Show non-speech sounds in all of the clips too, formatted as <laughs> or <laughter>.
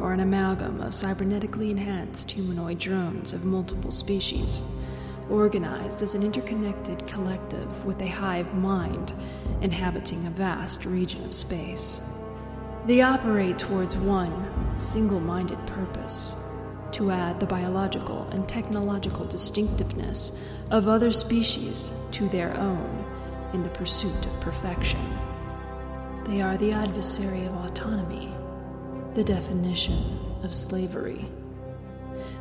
are an amalgam of cybernetically enhanced humanoid drones of multiple species, organized as an interconnected collective with a hive mind inhabiting a vast region of space. They operate towards one single minded purpose to add the biological and technological distinctiveness of other species to their own in the pursuit of perfection. They are the adversary of autonomy, the definition of slavery.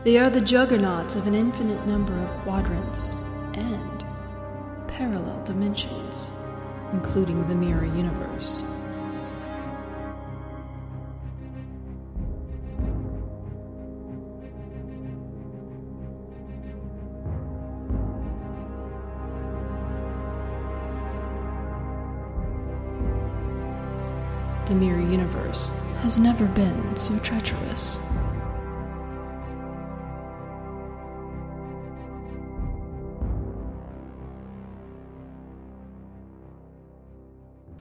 They are the juggernauts of an infinite number of quadrants and parallel dimensions, including the mirror universe. The mirror universe has never been so treacherous.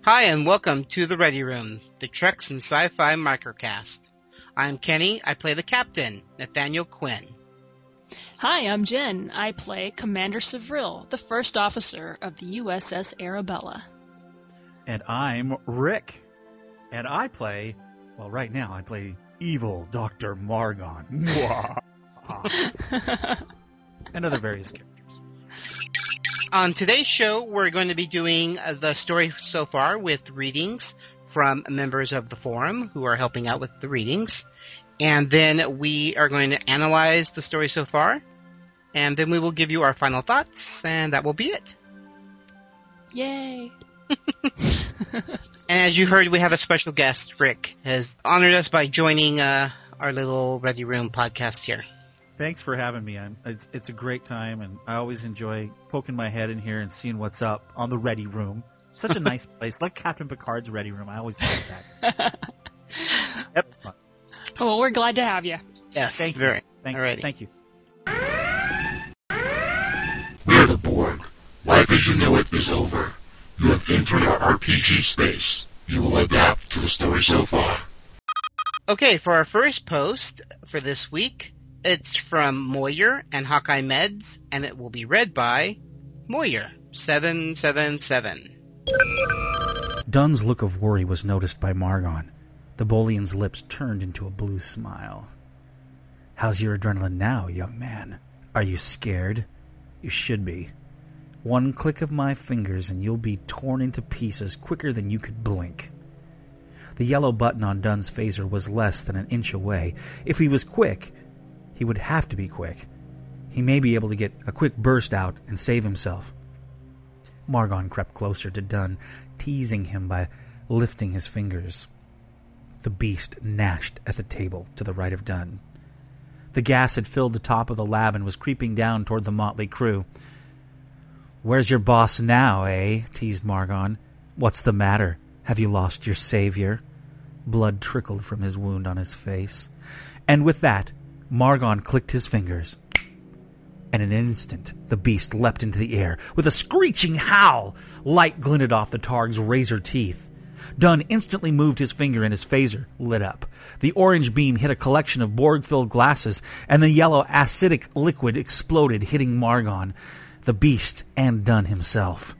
Hi, and welcome to the Ready Room, the Treks and Sci-Fi microcast. I'm Kenny. I play the captain, Nathaniel Quinn. Hi, I'm Jen. I play Commander Savril, the first officer of the USS Arabella. And I'm Rick. And I play, well, right now I play evil Dr. Margon. <laughs> and other various characters. On today's show, we're going to be doing the story so far with readings from members of the forum who are helping out with the readings. And then we are going to analyze the story so far. And then we will give you our final thoughts, and that will be it. Yay! <laughs> And as you heard, we have a special guest. Rick has honored us by joining uh, our little Ready Room podcast here. Thanks for having me. I'm, it's, it's a great time, and I always enjoy poking my head in here and seeing what's up on the Ready Room. Such a nice <laughs> place, like Captain Picard's Ready Room. I always like that. <laughs> yep. Well, we're glad to have you. Yes, Thank you. very. Thank, Alrighty. thank you. We're the Borg. Life as you know it is over. You have entered our RPG space. You will adapt to the story so far. Okay, for our first post for this week, it's from Moyer and Hawkeye Meds, and it will be read by Moyer seven seven seven. Dunn's look of worry was noticed by Margon. The Bolian's lips turned into a blue smile. How's your adrenaline now, young man? Are you scared? You should be. One click of my fingers and you'll be torn into pieces quicker than you could blink. The yellow button on Dunn's phaser was less than an inch away. If he was quick, he would have to be quick. He may be able to get a quick burst out and save himself. Margon crept closer to Dunn, teasing him by lifting his fingers. The beast gnashed at the table to the right of Dunn. The gas had filled the top of the lab and was creeping down toward the motley crew. Where's your boss now, eh? teased Margon. What's the matter? Have you lost your savior? Blood trickled from his wound on his face. And with that, Margon clicked his fingers. And In an instant, the beast leapt into the air with a screeching howl. Light glinted off the Targ's razor teeth. Dunn instantly moved his finger and his phaser lit up. The orange beam hit a collection of Borg filled glasses, and the yellow acidic liquid exploded, hitting Margon, the beast, and Dunn himself.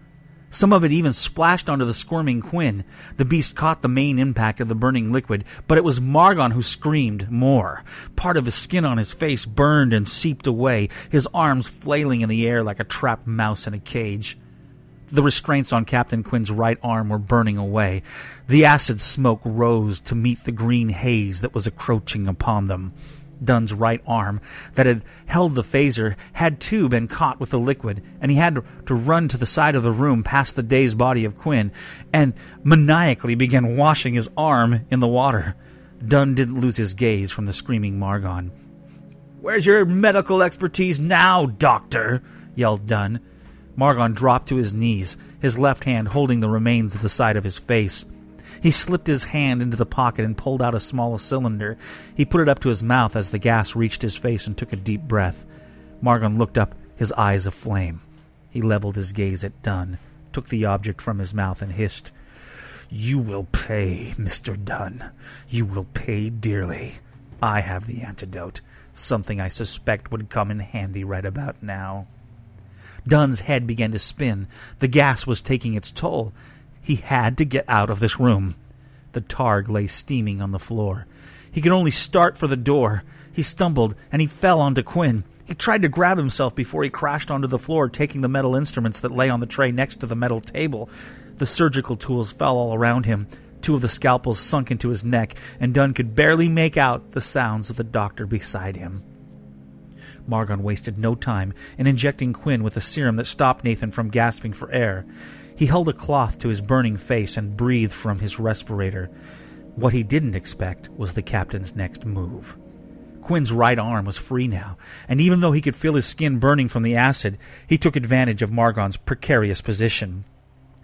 Some of it even splashed onto the squirming Quinn. The beast caught the main impact of the burning liquid, but it was Margon who screamed more. Part of his skin on his face burned and seeped away, his arms flailing in the air like a trapped mouse in a cage. The restraints on Captain Quinn's right arm were burning away. The acid smoke rose to meet the green haze that was encroaching upon them. Dunn's right arm, that had held the phaser, had too been caught with the liquid, and he had to run to the side of the room past the dazed body of Quinn, and maniacally began washing his arm in the water. Dunn didn't lose his gaze from the screaming Margon. Where's your medical expertise now, Doctor? yelled Dunn. Margon dropped to his knees, his left hand holding the remains of the side of his face. He slipped his hand into the pocket and pulled out a small cylinder. He put it up to his mouth as the gas reached his face and took a deep breath. Margon looked up, his eyes aflame. He leveled his gaze at Dunn, took the object from his mouth, and hissed, You will pay, Mr. Dunn. You will pay dearly. I have the antidote, something I suspect would come in handy right about now. Dunn's head began to spin. The gas was taking its toll. He had to get out of this room. The targ lay steaming on the floor. He could only start for the door. He stumbled, and he fell onto Quinn. He tried to grab himself before he crashed onto the floor, taking the metal instruments that lay on the tray next to the metal table. The surgical tools fell all around him. Two of the scalpels sunk into his neck, and Dunn could barely make out the sounds of the doctor beside him. Margon wasted no time in injecting Quinn with a serum that stopped Nathan from gasping for air. He held a cloth to his burning face and breathed from his respirator. What he didn't expect was the captain's next move. Quinn's right arm was free now, and even though he could feel his skin burning from the acid, he took advantage of Margon's precarious position.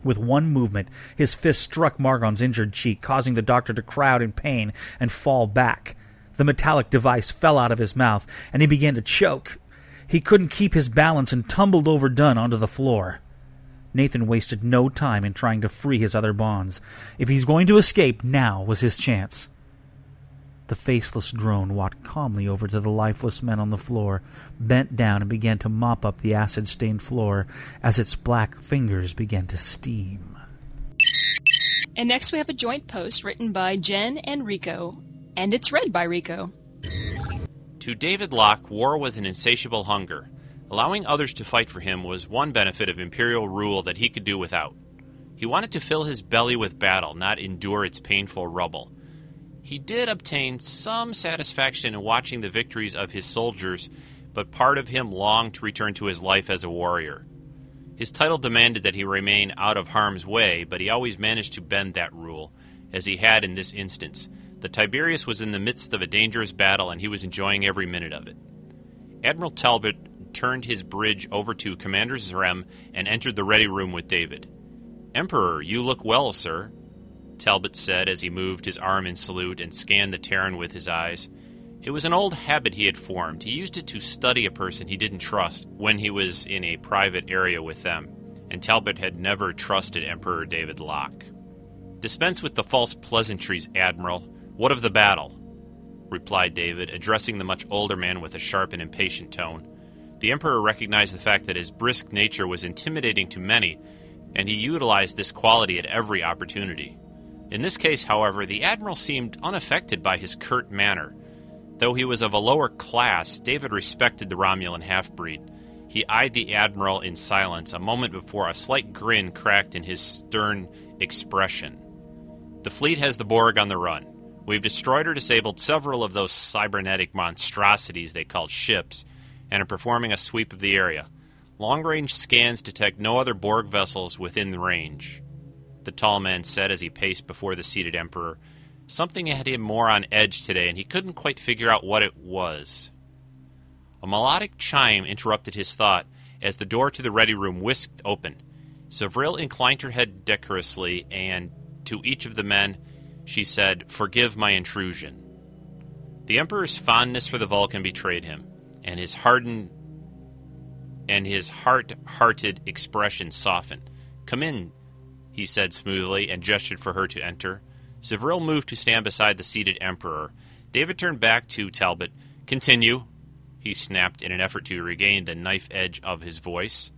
With one movement, his fist struck Margon's injured cheek, causing the doctor to cry out in pain and fall back. The metallic device fell out of his mouth, and he began to choke. He couldn't keep his balance and tumbled over Dunn onto the floor. Nathan wasted no time in trying to free his other bonds. If he's going to escape, now was his chance. The faceless drone walked calmly over to the lifeless men on the floor, bent down, and began to mop up the acid stained floor as its black fingers began to steam. And next we have a joint post written by Jen and Rico, and it's read by Rico. To David Locke, war was an insatiable hunger. Allowing others to fight for him was one benefit of imperial rule that he could do without. He wanted to fill his belly with battle, not endure its painful rubble. He did obtain some satisfaction in watching the victories of his soldiers, but part of him longed to return to his life as a warrior. His title demanded that he remain out of harm's way, but he always managed to bend that rule, as he had in this instance. The Tiberius was in the midst of a dangerous battle, and he was enjoying every minute of it. Admiral Talbot turned his bridge over to Commander Zrem and entered the ready room with David. Emperor, you look well, sir, Talbot said as he moved his arm in salute and scanned the Terran with his eyes. It was an old habit he had formed. He used it to study a person he didn't trust when he was in a private area with them, and Talbot had never trusted Emperor David Locke. Dispense with the false pleasantries, Admiral. What of the battle? replied David, addressing the much older man with a sharp and impatient tone. The Emperor recognized the fact that his brisk nature was intimidating to many, and he utilized this quality at every opportunity. In this case, however, the Admiral seemed unaffected by his curt manner. Though he was of a lower class, David respected the Romulan half breed. He eyed the Admiral in silence a moment before a slight grin cracked in his stern expression. The fleet has the Borg on the run. We've destroyed or disabled several of those cybernetic monstrosities they call ships, and are performing a sweep of the area. Long range scans detect no other Borg vessels within the range. The tall man said as he paced before the seated Emperor. Something had him more on edge today, and he couldn't quite figure out what it was. A melodic chime interrupted his thought as the door to the ready room whisked open. Savril inclined her head decorously, and to each of the men, she said, Forgive my intrusion. The Emperor's fondness for the Vulcan betrayed him, and his hardened and his heart-hearted expression softened. Come in, he said smoothly, and gestured for her to enter. Savril moved to stand beside the seated Emperor. David turned back to Talbot. Continue, he snapped in an effort to regain the knife edge of his voice.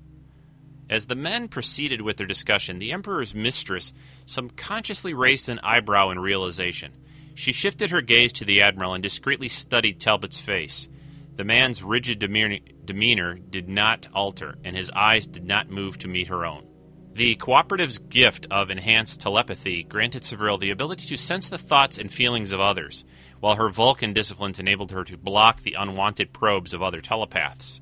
As the men proceeded with their discussion, the Emperor's mistress subconsciously raised an eyebrow in realization. She shifted her gaze to the Admiral and discreetly studied Talbot's face. The man's rigid demeanor did not alter, and his eyes did not move to meet her own. The cooperative's gift of enhanced telepathy granted Savril the ability to sense the thoughts and feelings of others, while her Vulcan disciplines enabled her to block the unwanted probes of other telepaths.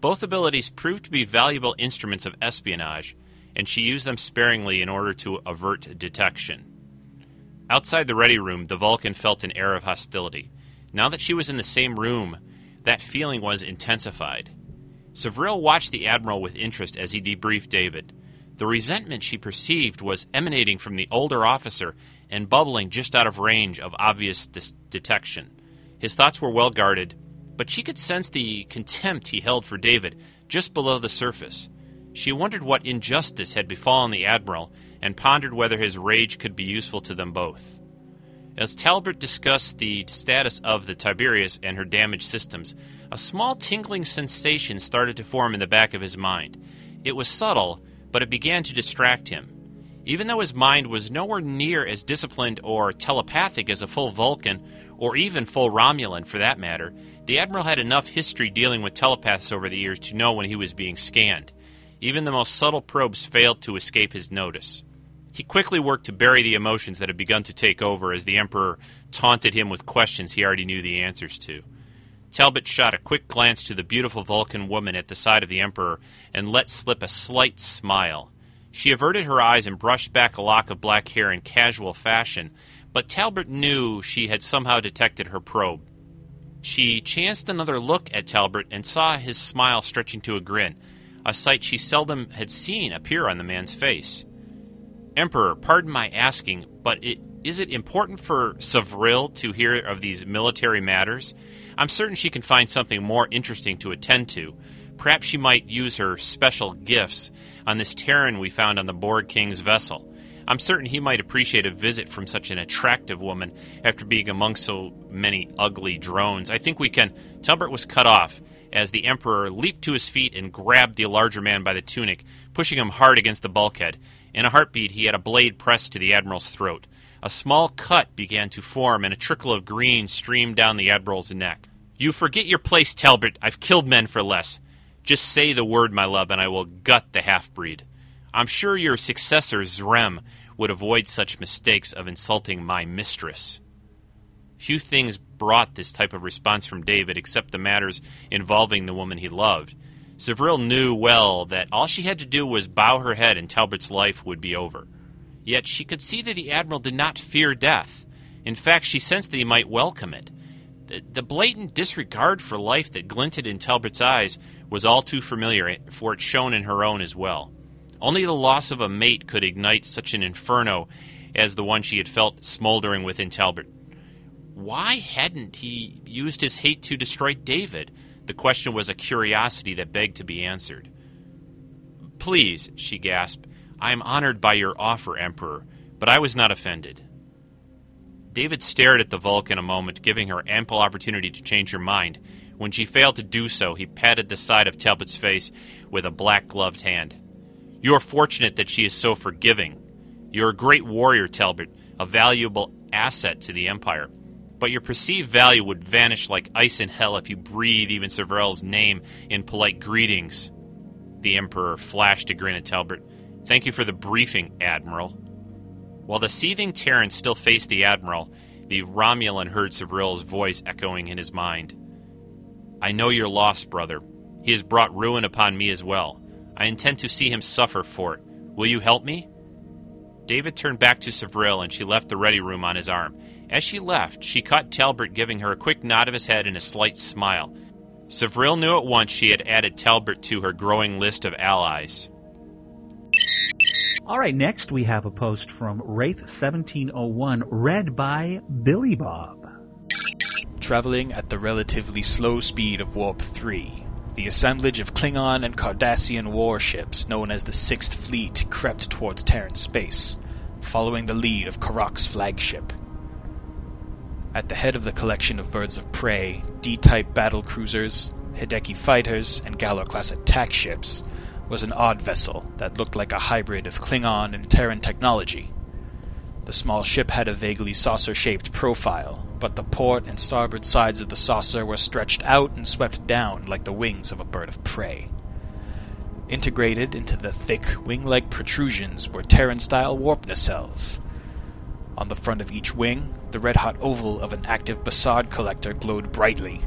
Both abilities proved to be valuable instruments of espionage, and she used them sparingly in order to avert detection. Outside the ready room, the Vulcan felt an air of hostility. Now that she was in the same room, that feeling was intensified. Savril watched the Admiral with interest as he debriefed David. The resentment she perceived was emanating from the older officer, and bubbling just out of range of obvious dis- detection. His thoughts were well guarded, but she could sense the contempt he held for David just below the surface. She wondered what injustice had befallen the Admiral and pondered whether his rage could be useful to them both. As Talbot discussed the status of the Tiberius and her damaged systems, a small tingling sensation started to form in the back of his mind. It was subtle, but it began to distract him. Even though his mind was nowhere near as disciplined or telepathic as a full Vulcan, or even full Romulan for that matter, the Admiral had enough history dealing with telepaths over the years to know when he was being scanned. Even the most subtle probes failed to escape his notice. He quickly worked to bury the emotions that had begun to take over as the Emperor taunted him with questions he already knew the answers to. Talbot shot a quick glance to the beautiful Vulcan woman at the side of the Emperor and let slip a slight smile. She averted her eyes and brushed back a lock of black hair in casual fashion, but Talbot knew she had somehow detected her probe. She chanced another look at Talbot and saw his smile stretching to a grin, a sight she seldom had seen appear on the man's face. Emperor, pardon my asking, but it, is it important for Savril to hear of these military matters? I'm certain she can find something more interesting to attend to. Perhaps she might use her special gifts on this Terran we found on the Borg King's vessel. I'm certain he might appreciate a visit from such an attractive woman after being among so many ugly drones. I think we can. Talbot was cut off as the Emperor leaped to his feet and grabbed the larger man by the tunic, pushing him hard against the bulkhead. In a heartbeat, he had a blade pressed to the Admiral's throat. A small cut began to form, and a trickle of green streamed down the Admiral's neck. You forget your place, Talbot. I've killed men for less. Just say the word, my love, and I will gut the half breed. I'm sure your successor, Zrem, would avoid such mistakes of insulting my mistress. Few things brought this type of response from David except the matters involving the woman he loved. Savril knew well that all she had to do was bow her head and Talbot's life would be over. Yet she could see that the Admiral did not fear death. In fact, she sensed that he might welcome it. The, the blatant disregard for life that glinted in Talbot's eyes was all too familiar, eh, for it shone in her own as well. Only the loss of a mate could ignite such an inferno as the one she had felt smoldering within Talbot. Why hadn't he used his hate to destroy David? The question was a curiosity that begged to be answered. Please, she gasped, I am honored by your offer, Emperor, but I was not offended. David stared at the Vulcan a moment, giving her ample opportunity to change her mind. When she failed to do so, he patted the side of Talbot's face with a black gloved hand. You are fortunate that she is so forgiving. You're a great warrior, Talbot, a valuable asset to the Empire. But your perceived value would vanish like ice in hell if you breathe even Sevril's name in polite greetings. The Emperor flashed a grin at Talbot. Thank you for the briefing, Admiral. While the seething Terran still faced the Admiral, the Romulan heard Sevril's voice echoing in his mind. I know your loss, brother. He has brought ruin upon me as well. I intend to see him suffer for it. Will you help me? David turned back to Savril and she left the ready room on his arm. As she left, she caught Talbot giving her a quick nod of his head and a slight smile. Savril knew at once she had added Talbot to her growing list of allies. All right, next we have a post from Wraith 1701, read by Billy Bob. Traveling at the relatively slow speed of Warp 3, the assemblage of Klingon and Cardassian warships known as the Sixth Fleet crept towards Terran space, following the lead of Karak's flagship. At the head of the collection of birds of prey, D-type battle cruisers, Hideki fighters, and Galor-class attack ships was an odd vessel that looked like a hybrid of Klingon and Terran technology. The small ship had a vaguely saucer-shaped profile, but the port and starboard sides of the saucer were stretched out and swept down like the wings of a bird of prey. Integrated into the thick, wing-like protrusions were Terran-style warp nacelles. On the front of each wing, the red-hot oval of an active Bussard collector glowed brightly.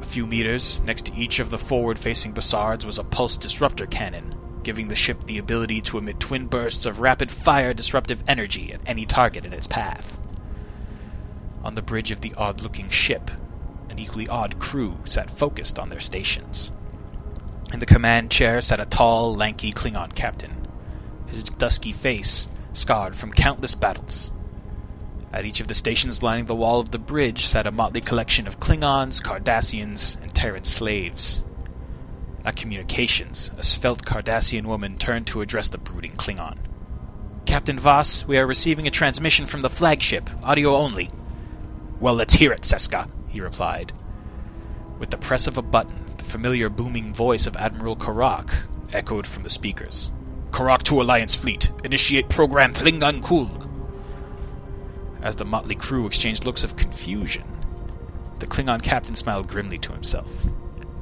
A few meters next to each of the forward-facing Bussards was a pulse disruptor cannon, giving the ship the ability to emit twin bursts of rapid-fire disruptive energy at any target in its path. On the bridge of the odd-looking ship, an equally odd crew sat focused on their stations. In the command chair sat a tall, lanky Klingon captain, his dusky face scarred from countless battles, At each of the stations lining the wall of the bridge sat a motley collection of Klingons, Cardassians, and Terran slaves. At communications, a svelte Cardassian woman turned to address the brooding Klingon. Captain Voss, we are receiving a transmission from the flagship, audio only. Well, let's hear it, Seska, he replied. With the press of a button, the familiar booming voice of Admiral Karak echoed from the speakers. Karak to Alliance Fleet. Initiate program Klingon Kul. As the motley crew exchanged looks of confusion, the Klingon captain smiled grimly to himself.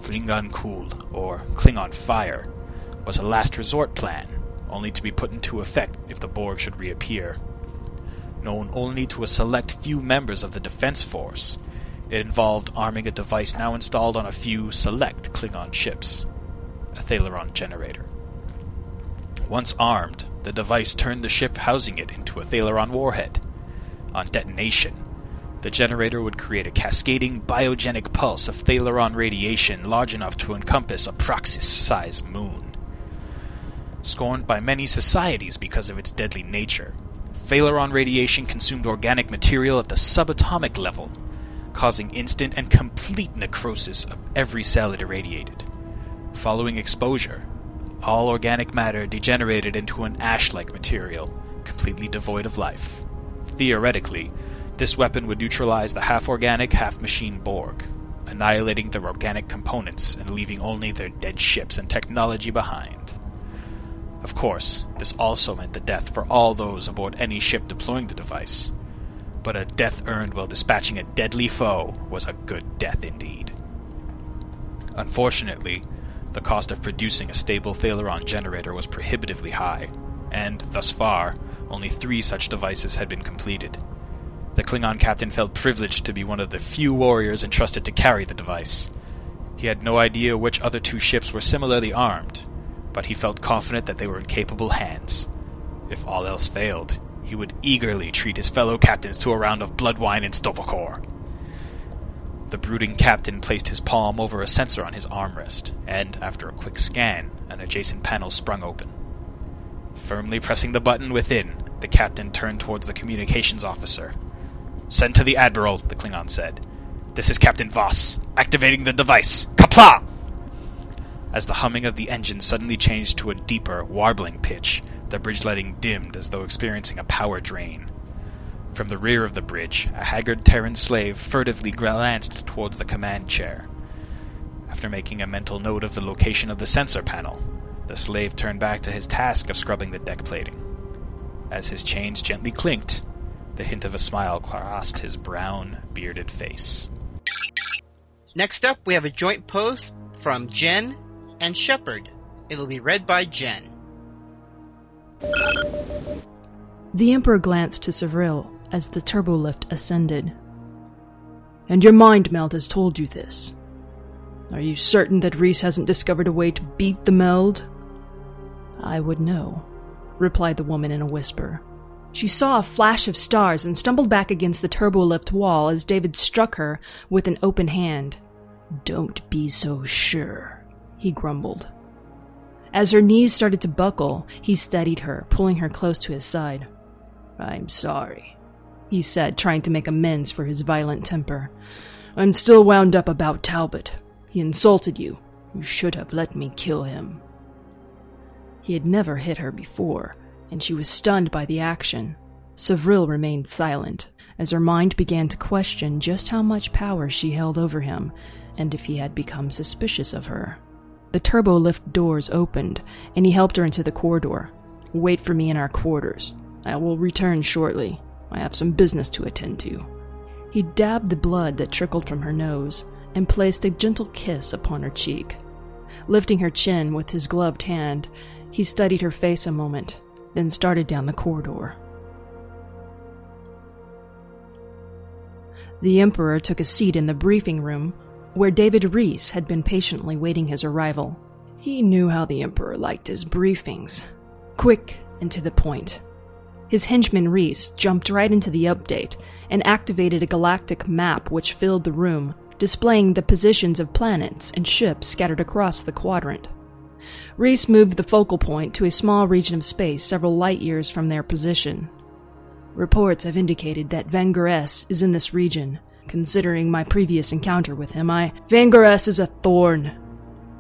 Klingon Kul, or Klingon Fire, was a last resort plan, only to be put into effect if the Borg should reappear. Known only to a select few members of the Defense Force, it involved arming a device now installed on a few select Klingon ships a Thalaron generator. Once armed, the device turned the ship housing it into a Thalaron warhead. On detonation, the generator would create a cascading biogenic pulse of Thalaron radiation large enough to encompass a Praxis sized moon. Scorned by many societies because of its deadly nature, Thalaron radiation consumed organic material at the subatomic level, causing instant and complete necrosis of every cell it irradiated. Following exposure, all organic matter degenerated into an ash like material, completely devoid of life. Theoretically, this weapon would neutralize the half organic, half machine Borg, annihilating their organic components and leaving only their dead ships and technology behind. Of course, this also meant the death for all those aboard any ship deploying the device. But a death earned while dispatching a deadly foe was a good death indeed. Unfortunately, the cost of producing a stable Thalaron generator was prohibitively high, and, thus far, only three such devices had been completed. The Klingon captain felt privileged to be one of the few warriors entrusted to carry the device. He had no idea which other two ships were similarly armed, but he felt confident that they were in capable hands. If all else failed, he would eagerly treat his fellow captains to a round of blood wine and Sto-vo-kor. The brooding captain placed his palm over a sensor on his armrest, and, after a quick scan, an adjacent panel sprung open. Firmly pressing the button within, the captain turned towards the communications officer. Send to the Admiral, the Klingon said. This is Captain Voss, activating the device. Kapla! As the humming of the engine suddenly changed to a deeper, warbling pitch, the bridge lighting dimmed as though experiencing a power drain. From the rear of the bridge, a haggard Terran slave furtively glanced towards the command chair. After making a mental note of the location of the sensor panel, the slave turned back to his task of scrubbing the deck plating. As his chains gently clinked, the hint of a smile crossed his brown, bearded face. Next up, we have a joint post from Jen and Shepard. It'll be read by Jen. The Emperor glanced to Savril as the turbolift ascended. And your mind meld has told you this. Are you certain that Reese hasn't discovered a way to beat the meld? I would know, replied the woman in a whisper. She saw a flash of stars and stumbled back against the turbolift wall as David struck her with an open hand. Don't be so sure, he grumbled. As her knees started to buckle, he steadied her, pulling her close to his side. I'm sorry, he said, trying to make amends for his violent temper. I'm still wound up about Talbot. He insulted you. You should have let me kill him. He had never hit her before, and she was stunned by the action. Sevril remained silent, as her mind began to question just how much power she held over him, and if he had become suspicious of her. The turbo lift doors opened, and he helped her into the corridor. Wait for me in our quarters. I will return shortly. I have some business to attend to. He dabbed the blood that trickled from her nose and placed a gentle kiss upon her cheek. Lifting her chin with his gloved hand, he studied her face a moment, then started down the corridor. The Emperor took a seat in the briefing room where David Reese had been patiently waiting his arrival. He knew how the Emperor liked his briefings quick and to the point. His henchman Reese jumped right into the update and activated a galactic map which filled the room, displaying the positions of planets and ships scattered across the quadrant. Reese moved the focal point to a small region of space several light years from their position. Reports have indicated that Vangeres is in this region. Considering my previous encounter with him, I. Vangeres is a thorn,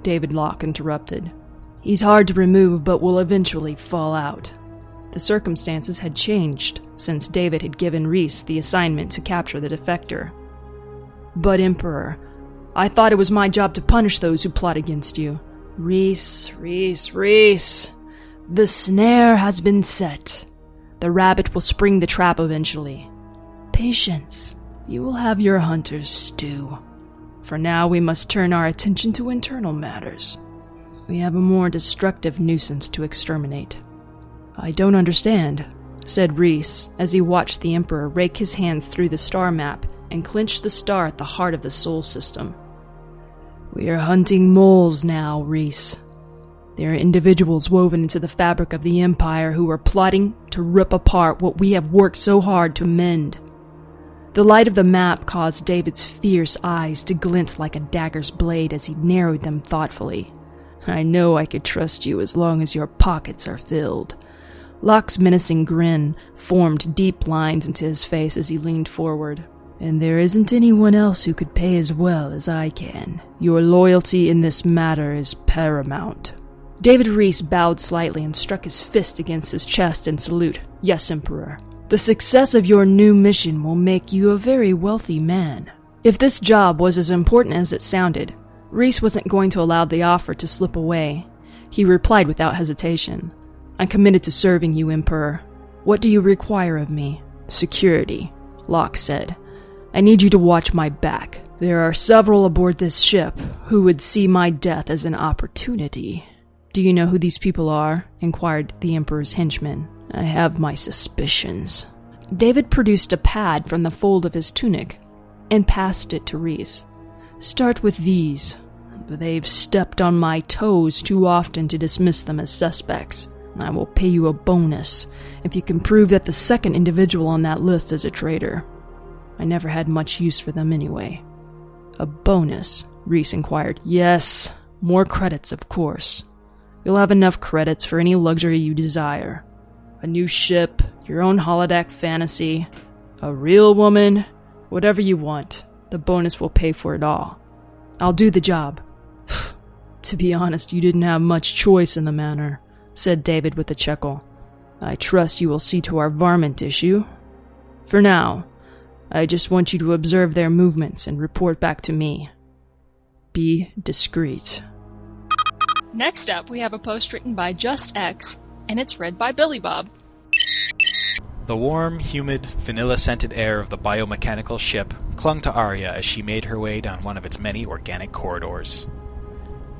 David Locke interrupted. He's hard to remove, but will eventually fall out. The circumstances had changed since David had given Reese the assignment to capture the defector. But, Emperor, I thought it was my job to punish those who plot against you. Reese, Reese, Reese. The snare has been set. The rabbit will spring the trap eventually. Patience. You will have your hunter's stew. For now, we must turn our attention to internal matters. We have a more destructive nuisance to exterminate. I don't understand, said Reese as he watched the Emperor rake his hands through the star map and clench the star at the heart of the Sol system. We are hunting moles now, Reese. They are individuals woven into the fabric of the Empire who are plotting to rip apart what we have worked so hard to mend. The light of the map caused David's fierce eyes to glint like a dagger's blade as he narrowed them thoughtfully. I know I could trust you as long as your pockets are filled. Locke's menacing grin formed deep lines into his face as he leaned forward. And there isn't anyone else who could pay as well as I can. Your loyalty in this matter is paramount. David Reese bowed slightly and struck his fist against his chest in salute. Yes, Emperor. The success of your new mission will make you a very wealthy man. If this job was as important as it sounded, Reese wasn't going to allow the offer to slip away. He replied without hesitation. I'm committed to serving you, Emperor. What do you require of me? Security, Locke said. I need you to watch my back. There are several aboard this ship who would see my death as an opportunity. Do you know who these people are? inquired the Emperor's henchman. I have my suspicions. David produced a pad from the fold of his tunic and passed it to Reese. Start with these. They've stepped on my toes too often to dismiss them as suspects. I will pay you a bonus if you can prove that the second individual on that list is a traitor. I never had much use for them anyway. A bonus? Reese inquired. Yes, more credits, of course. You'll have enough credits for any luxury you desire. A new ship, your own holodeck fantasy, a real woman, whatever you want. The bonus will pay for it all. I'll do the job. <sighs> to be honest, you didn't have much choice in the matter said David with a chuckle. I trust you will see to our varmint issue. For now, I just want you to observe their movements and report back to me. Be discreet. Next up, we have a post written by Just X, and it's read by Billy Bob. The warm, humid, vanilla scented air of the biomechanical ship clung to Arya as she made her way down one of its many organic corridors.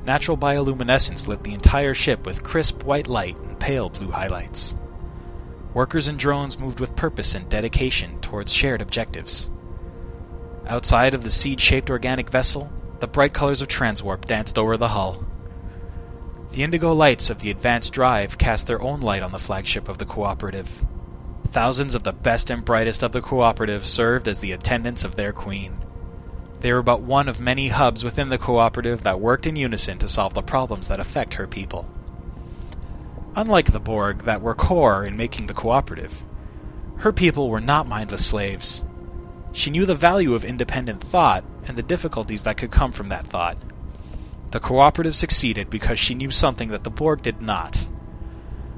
Natural bioluminescence lit the entire ship with crisp white light and pale blue highlights. Workers and drones moved with purpose and dedication towards shared objectives. Outside of the seed shaped organic vessel, the bright colors of Transwarp danced over the hull. The indigo lights of the advanced drive cast their own light on the flagship of the Cooperative. Thousands of the best and brightest of the Cooperative served as the attendants of their queen. They were but one of many hubs within the cooperative that worked in unison to solve the problems that affect her people. Unlike the Borg, that were core in making the cooperative, her people were not mindless slaves. She knew the value of independent thought and the difficulties that could come from that thought. The cooperative succeeded because she knew something that the Borg did not.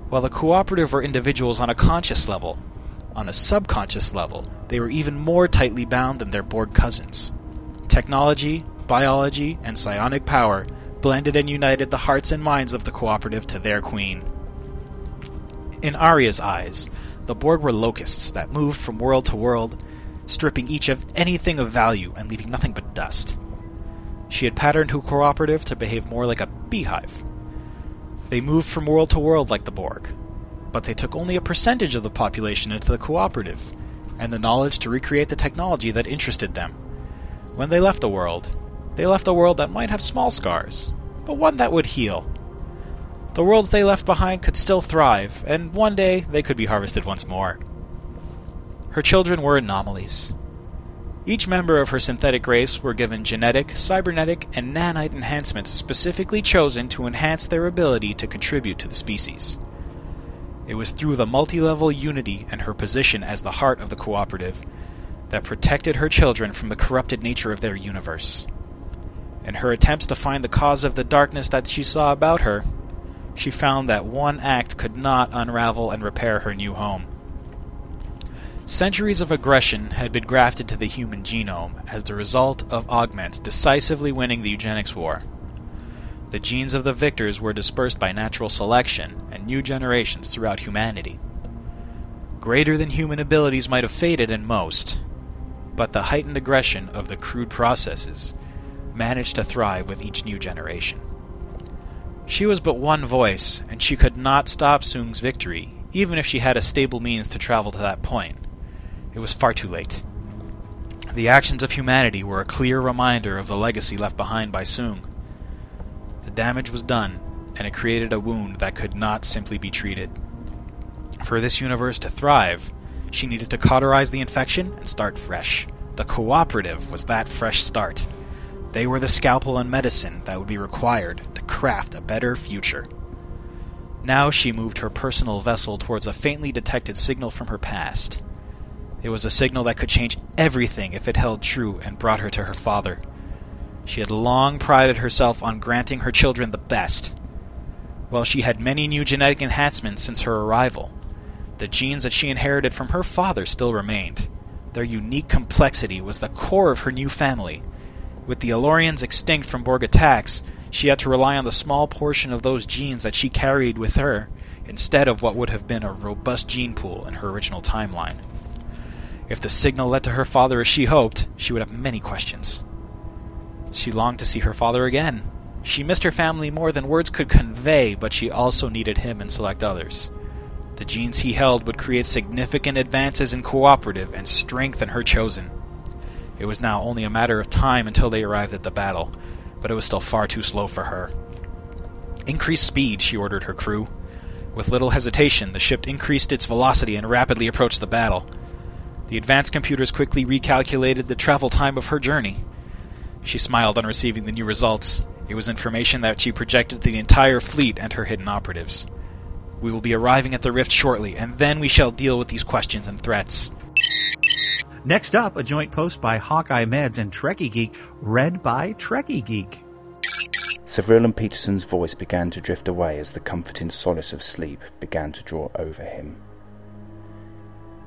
While the cooperative were individuals on a conscious level, on a subconscious level, they were even more tightly bound than their Borg cousins. Technology, biology, and psionic power blended and united the hearts and minds of the cooperative to their queen. In Arya's eyes, the Borg were locusts that moved from world to world, stripping each of anything of value and leaving nothing but dust. She had patterned her cooperative to behave more like a beehive. They moved from world to world like the Borg, but they took only a percentage of the population into the cooperative, and the knowledge to recreate the technology that interested them. When they left the world, they left a world that might have small scars, but one that would heal. The worlds they left behind could still thrive, and one day they could be harvested once more. Her children were anomalies. Each member of her synthetic race were given genetic, cybernetic, and nanite enhancements specifically chosen to enhance their ability to contribute to the species. It was through the multi level unity and her position as the heart of the cooperative that protected her children from the corrupted nature of their universe. In her attempts to find the cause of the darkness that she saw about her, she found that one act could not unravel and repair her new home. Centuries of aggression had been grafted to the human genome as the result of augments decisively winning the eugenics war. The genes of the victors were dispersed by natural selection and new generations throughout humanity. Greater than human abilities might have faded in most, but the heightened aggression of the crude processes managed to thrive with each new generation. She was but one voice, and she could not stop Soong's victory, even if she had a stable means to travel to that point. It was far too late. The actions of humanity were a clear reminder of the legacy left behind by Soong. The damage was done, and it created a wound that could not simply be treated. For this universe to thrive, she needed to cauterize the infection and start fresh. The cooperative was that fresh start. They were the scalpel and medicine that would be required to craft a better future. Now she moved her personal vessel towards a faintly detected signal from her past. It was a signal that could change everything if it held true and brought her to her father. She had long prided herself on granting her children the best. While she had many new genetic enhancements since her arrival, the genes that she inherited from her father still remained. Their unique complexity was the core of her new family. With the Elorians extinct from Borg attacks, she had to rely on the small portion of those genes that she carried with her instead of what would have been a robust gene pool in her original timeline. If the signal led to her father as she hoped, she would have many questions. She longed to see her father again. She missed her family more than words could convey, but she also needed him and select others. The genes he held would create significant advances in cooperative and strengthen her chosen. It was now only a matter of time until they arrived at the battle, but it was still far too slow for her. Increase speed, she ordered her crew. With little hesitation, the ship increased its velocity and rapidly approached the battle. The advanced computers quickly recalculated the travel time of her journey. She smiled on receiving the new results. It was information that she projected to the entire fleet and her hidden operatives. We will be arriving at the rift shortly, and then we shall deal with these questions and threats. Next up, a joint post by Hawkeye Meds and Trekkie Geek, read by Trekkie Geek. Savril and Peterson's voice began to drift away as the comforting solace of sleep began to draw over him.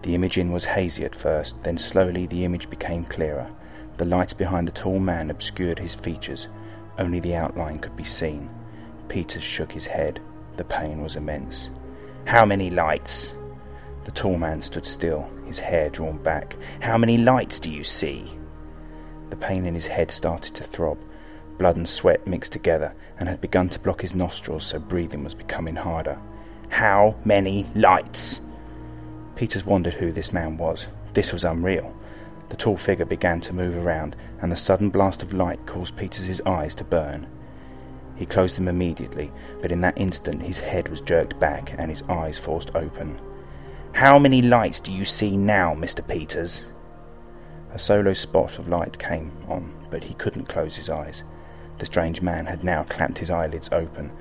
The imaging was hazy at first, then slowly the image became clearer. The lights behind the tall man obscured his features, only the outline could be seen. Peters shook his head. The pain was immense. How many lights? The tall man stood still, his hair drawn back. How many lights do you see? The pain in his head started to throb. Blood and sweat mixed together and had begun to block his nostrils, so breathing was becoming harder. How many lights? Peters wondered who this man was. This was unreal. The tall figure began to move around, and the sudden blast of light caused Peters's eyes to burn. He closed them immediately, but in that instant his head was jerked back and his eyes forced open. How many lights do you see now, Mr. Peters? A solo spot of light came on, but he couldn't close his eyes. The strange man had now clamped his eyelids open.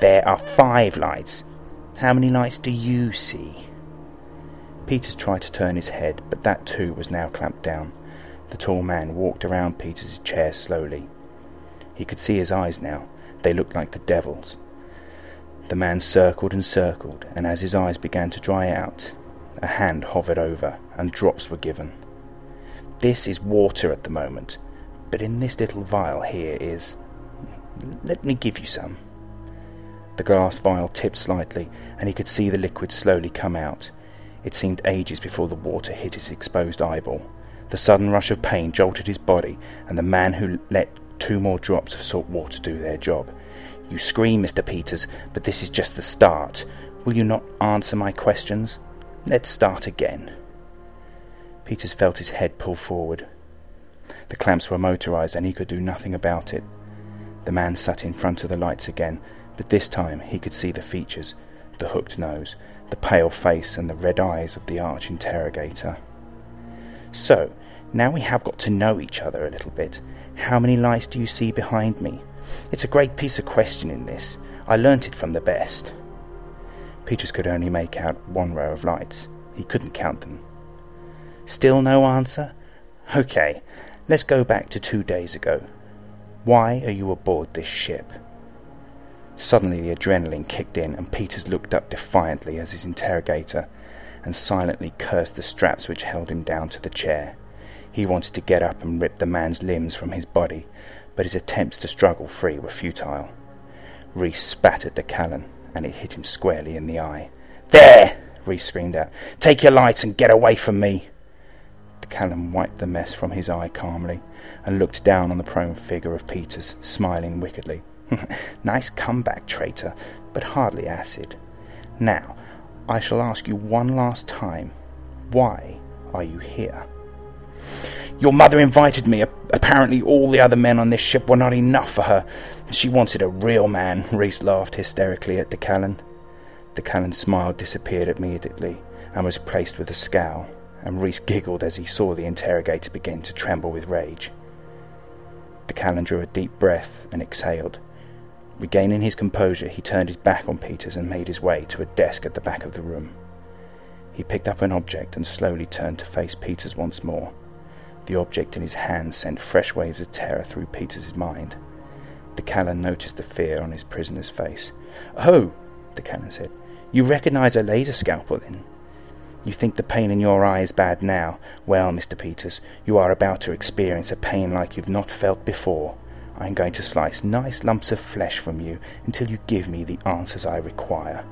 There are five lights. How many lights do you see? Peters tried to turn his head, but that too was now clamped down. The tall man walked around Peters' chair slowly. He could see his eyes now. They looked like the devil's. The man circled and circled, and as his eyes began to dry out, a hand hovered over, and drops were given. This is water at the moment, but in this little vial here is. Let me give you some. The glass vial tipped slightly, and he could see the liquid slowly come out. It seemed ages before the water hit his exposed eyeball. The sudden rush of pain jolted his body, and the man who let two more drops of salt water do their job. You scream, Mr. Peters, but this is just the start. Will you not answer my questions? Let's start again. Peters felt his head pull forward. The clamps were motorized and he could do nothing about it. The man sat in front of the lights again, but this time he could see the features the hooked nose, the pale face, and the red eyes of the arch interrogator. So, now we have got to know each other a little bit. How many lights do you see behind me? It's a great piece of questioning, this. I learnt it from the best. Peters could only make out one row of lights. He couldn't count them. Still no answer? Okay, let's go back to two days ago. Why are you aboard this ship? Suddenly the adrenaline kicked in, and Peters looked up defiantly as his interrogator and silently cursed the straps which held him down to the chair. He wanted to get up and rip the man's limbs from his body, but his attempts to struggle free were futile. Reese spat at Callan, and it hit him squarely in the eye. There! Reese screamed out. Take your light and get away from me! The Callan wiped the mess from his eye calmly, and looked down on the prone figure of Peters, smiling wickedly. <laughs> nice comeback, traitor, but hardly acid. Now, I shall ask you one last time. Why are you here? Your mother invited me. Apparently, all the other men on this ship were not enough for her. She wanted a real man. <laughs> Reese laughed hysterically at DeCallan. DeCallan's smile disappeared immediately and was replaced with a scowl, and Reese giggled as he saw the interrogator begin to tremble with rage. DeCallan drew a deep breath and exhaled. Regaining his composure, he turned his back on Peters and made his way to a desk at the back of the room. He picked up an object and slowly turned to face Peters once more. The object in his hand sent fresh waves of terror through Peters' mind. DeCallan noticed the fear on his prisoner's face. Oh, DeCallan said, you recognize a laser scalpel then? You think the pain in your eye is bad now? Well, Mr. Peters, you are about to experience a pain like you've not felt before. I am going to slice nice lumps of flesh from you until you give me the answers I require.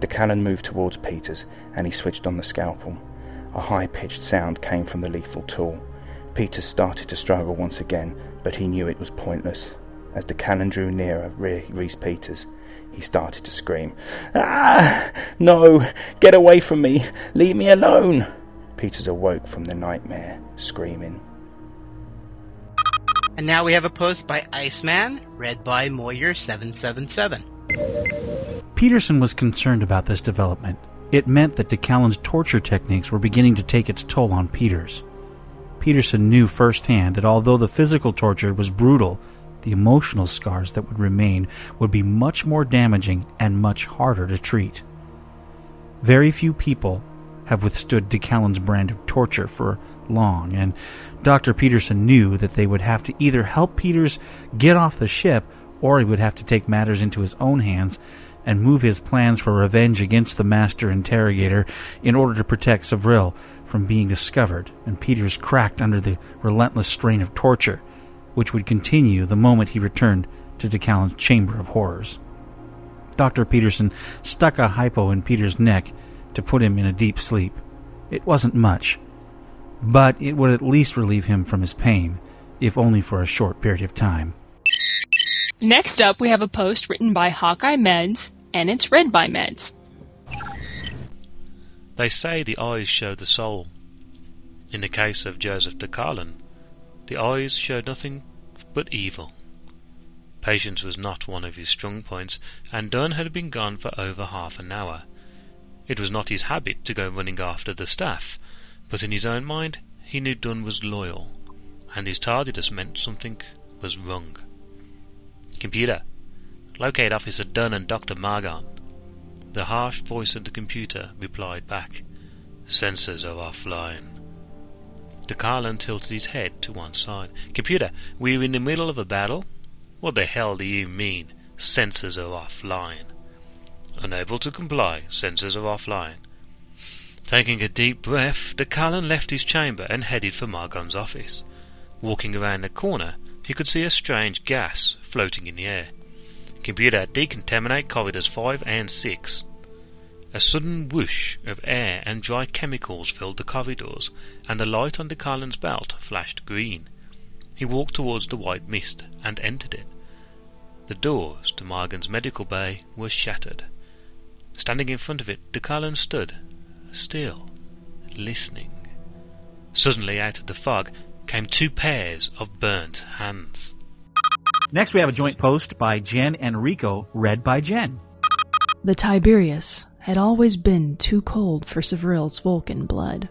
DeCallan moved towards Peters and he switched on the scalpel. A high pitched sound came from the lethal tool. Peters started to struggle once again, but he knew it was pointless. As the cannon drew nearer Reese Peters, he started to scream. Ah! No! Get away from me! Leave me alone! Peters awoke from the nightmare, screaming. And now we have a post by Iceman, read by Moyer777. Peterson was concerned about this development. It meant that DeCallan's torture techniques were beginning to take its toll on Peters. Peterson knew firsthand that although the physical torture was brutal, the emotional scars that would remain would be much more damaging and much harder to treat. Very few people have withstood DeCallan's brand of torture for long, and Dr. Peterson knew that they would have to either help Peters get off the ship or he would have to take matters into his own hands and move his plans for revenge against the master interrogator in order to protect Savril from being discovered and Peters cracked under the relentless strain of torture, which would continue the moment he returned to DeCallan's chamber of horrors. Dr. Peterson stuck a hypo in Peter's neck to put him in a deep sleep. It wasn't much, but it would at least relieve him from his pain, if only for a short period of time. Next up, we have a post written by Hawkeye Meds, and it's read by Meds. They say the eyes show the soul. In the case of Joseph DeCarlin, the eyes showed nothing but evil. Patience was not one of his strong points, and Dunn had been gone for over half an hour. It was not his habit to go running after the staff, but in his own mind he knew Dunn was loyal, and his tardiness meant something was wrong. Computer, locate Officer Dunn and Dr. Margon. The harsh voice of the computer replied back, Sensors are offline. DeCarlin tilted his head to one side. Computer, we're in the middle of a battle? What the hell do you mean, sensors are offline? Unable to comply, sensors are offline. Taking a deep breath, DeCallan left his chamber and headed for Margon's office. Walking around the corner, he could see a strange gas floating in the air. Computer, decontaminate corridors 5 and 6. A sudden whoosh of air and dry chemicals filled the corridors, and the light under DeCallan's belt flashed green. He walked towards the white mist and entered it. The doors to Margon's medical bay were shattered. Standing in front of it, DeCallan stood still, listening. Suddenly, out of the fog, came two pairs of burnt hands. Next, we have a joint post by Jen and Rico, read by Jen. The Tiberius had always been too cold for Savril's Vulcan blood,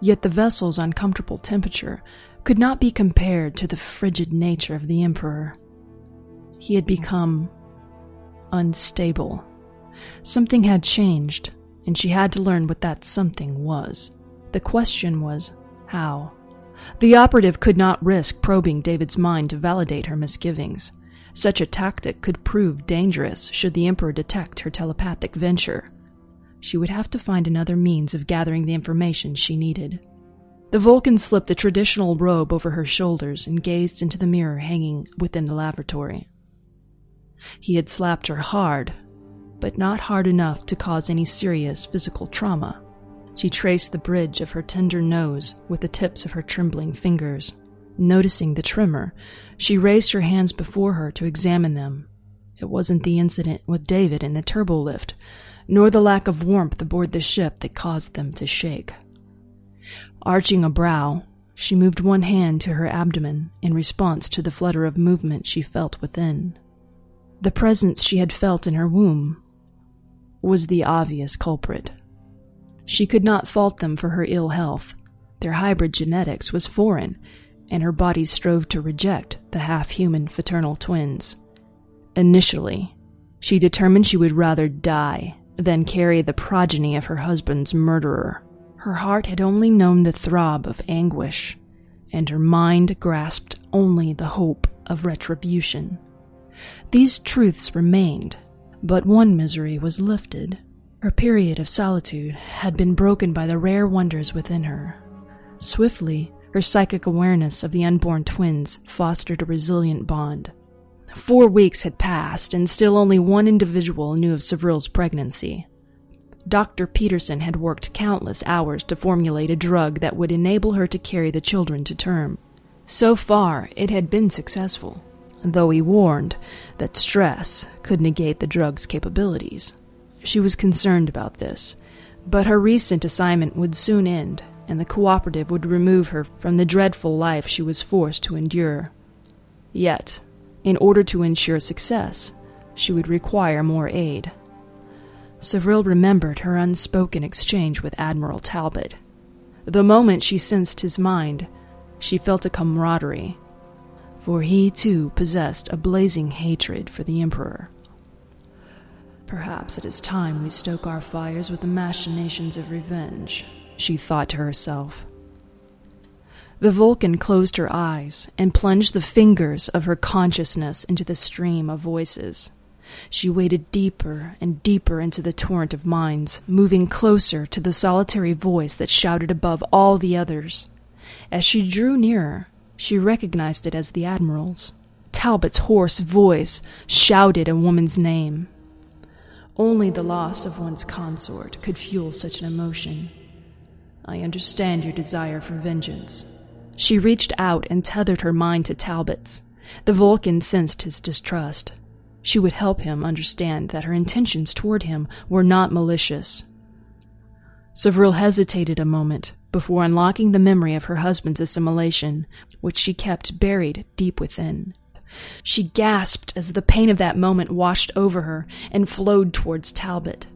yet the vessel's uncomfortable temperature could not be compared to the frigid nature of the Emperor. He had become unstable Something had changed, and she had to learn what that something was. The question was, how? The operative could not risk probing David's mind to validate her misgivings. Such a tactic could prove dangerous should the Emperor detect her telepathic venture. She would have to find another means of gathering the information she needed. The Vulcan slipped a traditional robe over her shoulders and gazed into the mirror hanging within the lavatory. He had slapped her hard, but not hard enough to cause any serious physical trauma. She traced the bridge of her tender nose with the tips of her trembling fingers. Noticing the tremor, she raised her hands before her to examine them. It wasn't the incident with David in the turbo lift, nor the lack of warmth aboard the ship that caused them to shake. Arching a brow, she moved one hand to her abdomen in response to the flutter of movement she felt within. The presence she had felt in her womb was the obvious culprit. She could not fault them for her ill health. Their hybrid genetics was foreign, and her body strove to reject the half human fraternal twins. Initially, she determined she would rather die than carry the progeny of her husband's murderer. Her heart had only known the throb of anguish, and her mind grasped only the hope of retribution. These truths remained, but one misery was lifted. Her period of solitude had been broken by the rare wonders within her. Swiftly, her psychic awareness of the unborn twins fostered a resilient bond. Four weeks had passed, and still only one individual knew of Savril's pregnancy. Dr. Peterson had worked countless hours to formulate a drug that would enable her to carry the children to term. So far, it had been successful, though he warned that stress could negate the drug's capabilities. She was concerned about this, but her recent assignment would soon end, and the cooperative would remove her from the dreadful life she was forced to endure. Yet, in order to ensure success, she would require more aid. Savril remembered her unspoken exchange with Admiral Talbot. The moment she sensed his mind, she felt a camaraderie, for he too possessed a blazing hatred for the Emperor. Perhaps it is time we stoke our fires with the machinations of revenge, she thought to herself. The Vulcan closed her eyes and plunged the fingers of her consciousness into the stream of voices. She waded deeper and deeper into the torrent of minds, moving closer to the solitary voice that shouted above all the others. As she drew nearer, she recognized it as the Admiral's. Talbot's hoarse voice shouted a woman's name. Only the loss of one's consort could fuel such an emotion. I understand your desire for vengeance. She reached out and tethered her mind to Talbot's. The Vulcan sensed his distrust. She would help him understand that her intentions toward him were not malicious. Savril hesitated a moment before unlocking the memory of her husband's assimilation, which she kept buried deep within. She gasped as the pain of that moment washed over her and flowed towards Talbot.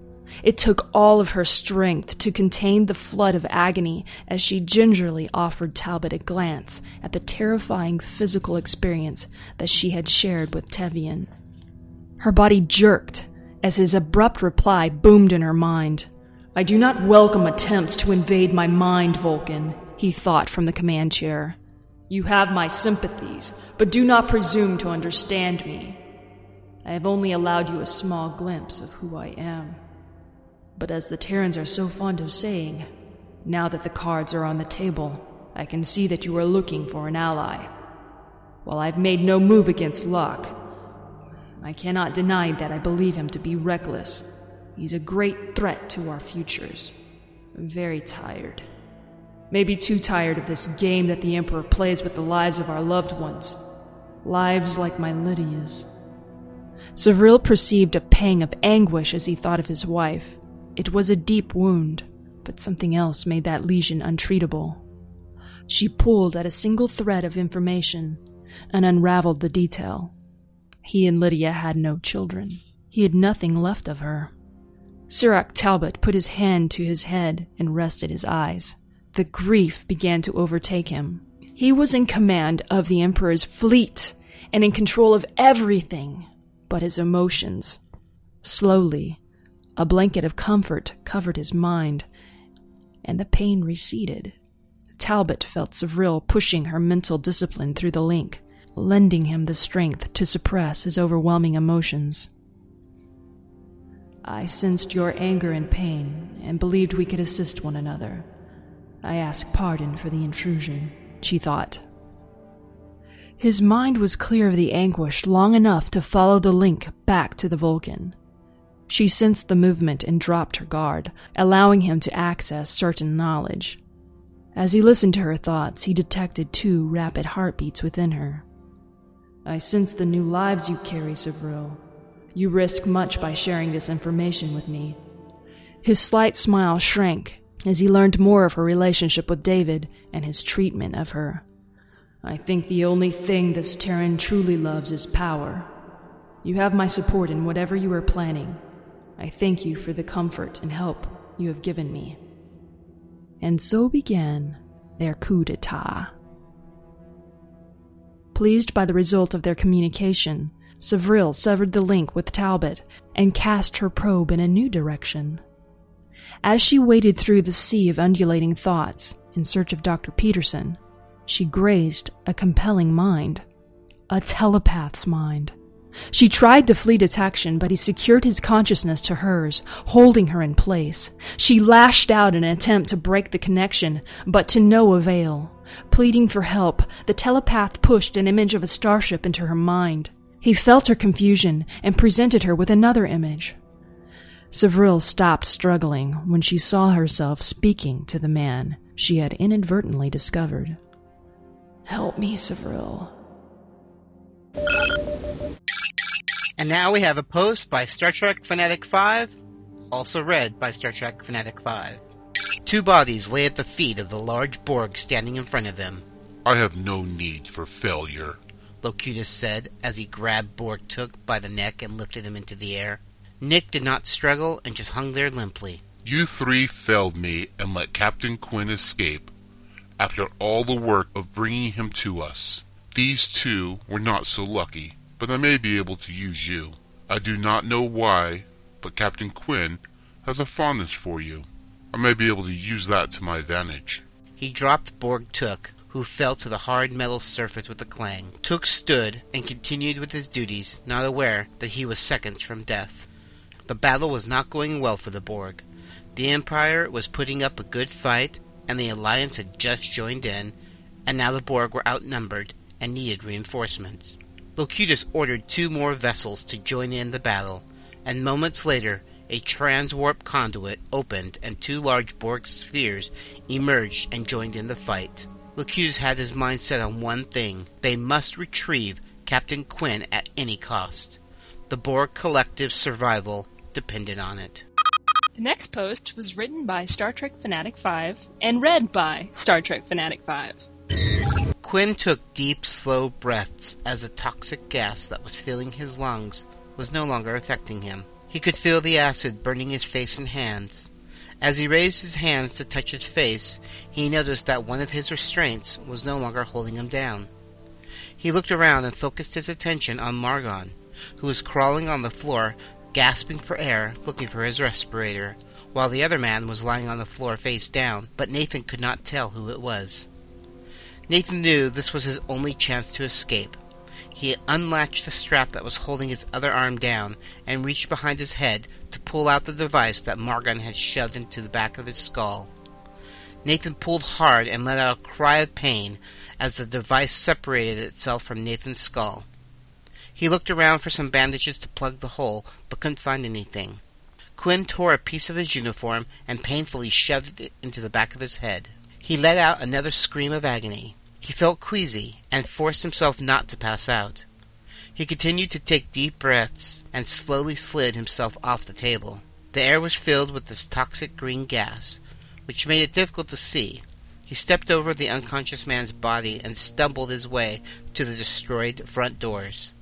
It took all of her strength to contain the flood of agony as she gingerly offered Talbot a glance at the terrifying physical experience that she had shared with Tevian. Her body jerked as his abrupt reply boomed in her mind. I do not welcome attempts to invade my mind, Vulcan, he thought from the command chair. You have my sympathies, but do not presume to understand me. I have only allowed you a small glimpse of who I am. But as the Terrans are so fond of saying, now that the cards are on the table, I can see that you are looking for an ally. While I've made no move against Locke, I cannot deny that I believe him to be reckless. He's a great threat to our futures. I'm very tired. Maybe too tired of this game that the Emperor plays with the lives of our loved ones. Lives like my Lydia's. Savril perceived a pang of anguish as he thought of his wife. It was a deep wound, but something else made that lesion untreatable. She pulled at a single thread of information and unraveled the detail. He and Lydia had no children. He had nothing left of her. Sirach Talbot put his hand to his head and rested his eyes. The grief began to overtake him. He was in command of the Emperor's fleet and in control of everything but his emotions. Slowly, A blanket of comfort covered his mind, and the pain receded. Talbot felt Savril pushing her mental discipline through the link, lending him the strength to suppress his overwhelming emotions. I sensed your anger and pain and believed we could assist one another. I ask pardon for the intrusion, she thought. His mind was clear of the anguish long enough to follow the link back to the Vulcan. She sensed the movement and dropped her guard, allowing him to access certain knowledge. As he listened to her thoughts, he detected two rapid heartbeats within her. I sense the new lives you carry, Savril. You risk much by sharing this information with me. His slight smile shrank as he learned more of her relationship with David and his treatment of her. I think the only thing this Terran truly loves is power. You have my support in whatever you are planning. I thank you for the comfort and help you have given me. And so began their coup d'etat. Pleased by the result of their communication, Savril severed the link with Talbot and cast her probe in a new direction. As she waded through the sea of undulating thoughts in search of Dr. Peterson, she grazed a compelling mind, a telepath's mind. She tried to flee detection, but he secured his consciousness to hers, holding her in place. She lashed out in an attempt to break the connection, but to no avail. Pleading for help, the telepath pushed an image of a starship into her mind. He felt her confusion and presented her with another image. Savril stopped struggling when she saw herself speaking to the man she had inadvertently discovered. Help me, Savril. And now we have a post by Star Trek Fanatic 5, also read by Star Trek Fanatic 5. Two bodies lay at the feet of the large Borg standing in front of them. I have no need for failure, Locutus said as he grabbed Borg Took by the neck and lifted him into the air. Nick did not struggle and just hung there limply. You three failed me and let Captain Quinn escape after all the work of bringing him to us. These two were not so lucky, but I may be able to use you. I do not know why, but Captain Quinn has a fondness for you. I may be able to use that to my advantage. He dropped Borg Took, who fell to the hard metal surface with a clang. Took stood and continued with his duties, not aware that he was seconds from death. The battle was not going well for the Borg. The Empire was putting up a good fight, and the Alliance had just joined in, and now the Borg were outnumbered and needed reinforcements. Locutus ordered two more vessels to join in the battle, and moments later a transwarp conduit opened and two large Borg spheres emerged and joined in the fight. Locutus had his mind set on one thing. They must retrieve Captain Quinn at any cost. The Borg collective survival depended on it. The next post was written by Star Trek Fanatic 5 and read by Star Trek Fanatic 5. Quinn took deep, slow breaths as the toxic gas that was filling his lungs was no longer affecting him. He could feel the acid burning his face and hands. As he raised his hands to touch his face, he noticed that one of his restraints was no longer holding him down. He looked around and focused his attention on Margon, who was crawling on the floor gasping for air, looking for his respirator, while the other man was lying on the floor face down, but Nathan could not tell who it was. Nathan knew this was his only chance to escape. He unlatched the strap that was holding his other arm down and reached behind his head to pull out the device that Margon had shoved into the back of his skull. Nathan pulled hard and let out a cry of pain as the device separated itself from Nathan's skull. He looked around for some bandages to plug the hole, but couldn't find anything. Quinn tore a piece of his uniform and painfully shoved it into the back of his head. He let out another scream of agony. He felt queasy and forced himself not to pass out. He continued to take deep breaths and slowly slid himself off the table. The air was filled with this toxic green gas, which made it difficult to see. He stepped over the unconscious man's body and stumbled his way to the destroyed front doors.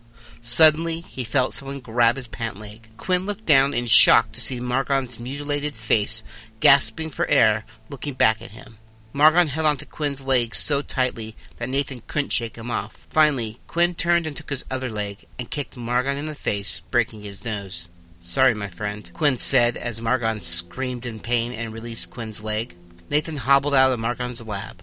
Suddenly, he felt someone grab his pant leg. Quinn looked down in shock to see Margon's mutilated face, gasping for air, looking back at him. Margon held onto Quinn's leg so tightly that Nathan couldn't shake him off. Finally, Quinn turned and took his other leg and kicked Margon in the face, breaking his nose. Sorry, my friend, Quinn said as Margon screamed in pain and released Quinn's leg. Nathan hobbled out of Margon's lab.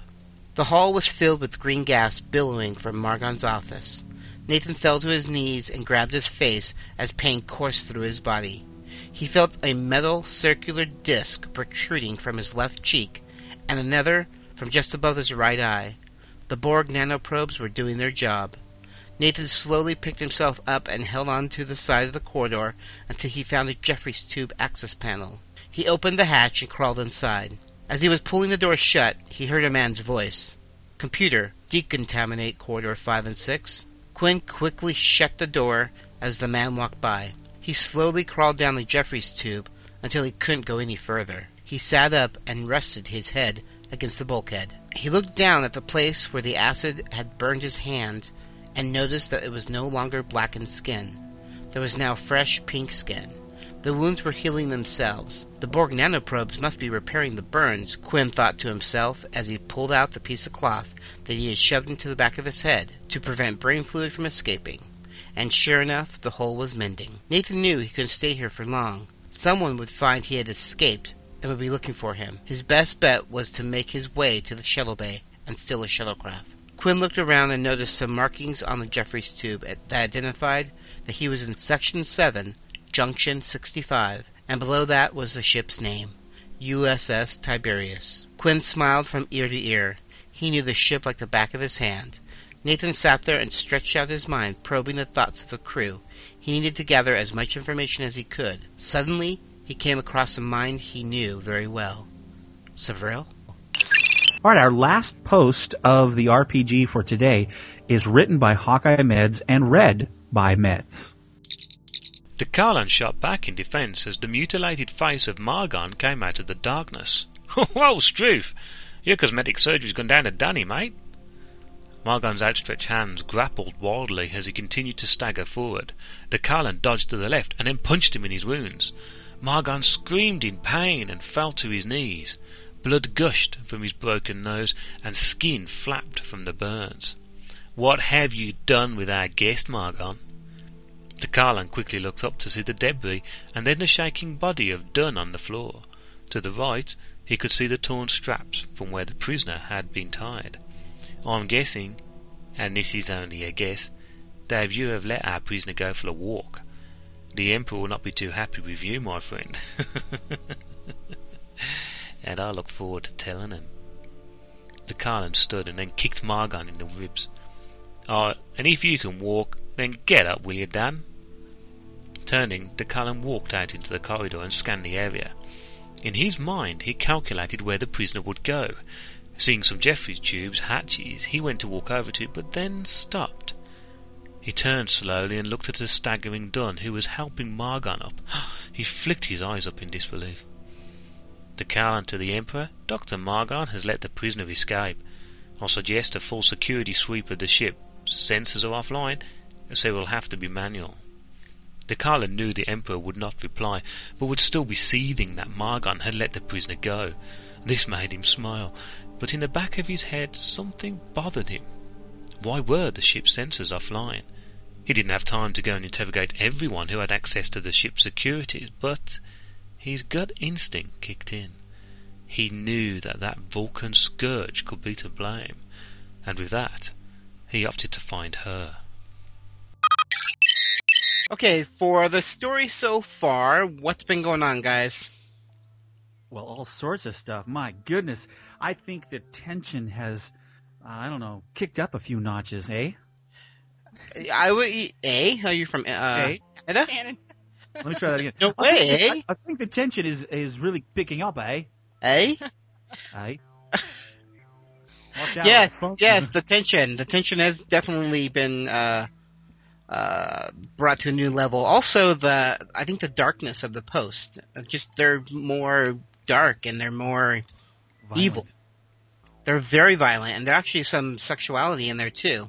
The hall was filled with green gas billowing from Margon's office. Nathan fell to his knees and grabbed his face as pain coursed through his body. He felt a metal circular disc protruding from his left cheek and another from just above his right eye. The Borg nanoprobes were doing their job. Nathan slowly picked himself up and held on to the side of the corridor until he found a Jefferies tube access panel. He opened the hatch and crawled inside. As he was pulling the door shut, he heard a man's voice. Computer, decontaminate corridor 5 and 6. Quinn quickly shut the door as the man walked by. He slowly crawled down the Jefferies tube until he couldn't go any further. He sat up and rested his head against the bulkhead. He looked down at the place where the acid had burned his hand and noticed that it was no longer blackened skin. There was now fresh pink skin. The wounds were healing themselves. The Borg nanoprobes must be repairing the burns, Quinn thought to himself as he pulled out the piece of cloth that he had shoved into the back of his head to prevent brain fluid from escaping. And sure enough, the hole was mending. Nathan knew he couldn't stay here for long. Someone would find he had escaped and would be looking for him. His best bet was to make his way to the shuttle bay and steal a shuttlecraft. Quinn looked around and noticed some markings on the Jefferies tube that identified that he was in Section 7, Junction 65, and below that was the ship's name, USS Tiberius. Quinn smiled from ear to ear. He knew the ship like the back of his hand. Nathan sat there and stretched out his mind, probing the thoughts of the crew. He needed to gather as much information as he could. Suddenly, he came across a mind he knew very well. Savril? All right, our last post of the RPG for today is written by Hawkeye Meds and read by Meds. The Karlan shot back in defense as the mutilated face of Margon came out of the darkness. <laughs> Whoa, Struth! Your cosmetic surgery's gone down to Danny, mate. Margon's outstretched hands grappled wildly as he continued to stagger forward. The Karlan dodged to the left and then punched him in his wounds. Margon screamed in pain and fell to his knees. Blood gushed from his broken nose and skin flapped from the burns. What have you done with our guest, Margon? The Karlan quickly looked up to see the debris and then the shaking body of Dunn on the floor. To the right, he could see the torn straps from where the prisoner had been tied. I'm guessing, and this is only a guess, that you have let our prisoner go for a walk. The Emperor will not be too happy with you, my friend. <laughs> and I look forward to telling him. The Karlan stood and then kicked Margon in the ribs. Oh, and if you can walk, then get up, will you, Dan? Turning, the Karlan walked out into the corridor and scanned the area. In his mind, he calculated where the prisoner would go. Seeing some Jefferies tubes, hatches, he went to walk over to it, but then stopped. He turned slowly and looked at the staggering Dunn, who was helping Margon up. <gasps> he flicked his eyes up in disbelief. The Karlan to the Emperor, Dr. Margon has let the prisoner escape. I'll suggest a full security sweep of the ship. Sensors are offline, so it will have to be manual. The Karlan knew the Emperor would not reply, but would still be seething that Margon had let the prisoner go. This made him smile, but in the back of his head something bothered him. Why were the ship's sensors offline? He didn't have time to go and interrogate everyone who had access to the ship's securities, but his gut instinct kicked in. He knew that that Vulcan scourge could be to blame, and with that, he opted to find her. Okay, for the story so far, what's been going on, guys? Well, all sorts of stuff. My goodness. I think the tension has, uh, I don't know, kicked up a few notches, eh? I would. A? Are you from uh, Canada? Cannon. Let me try that again. No I think, way, I, I think the tension is is really picking up, eh? Eh? <laughs> Eh? <laughs> Yes, yes. The tension, the tension has definitely been uh, uh, brought to a new level. Also, the I think the darkness of the post, uh, just they're more dark and they're more Violent. evil. They're very violent, and there's actually some sexuality in there too,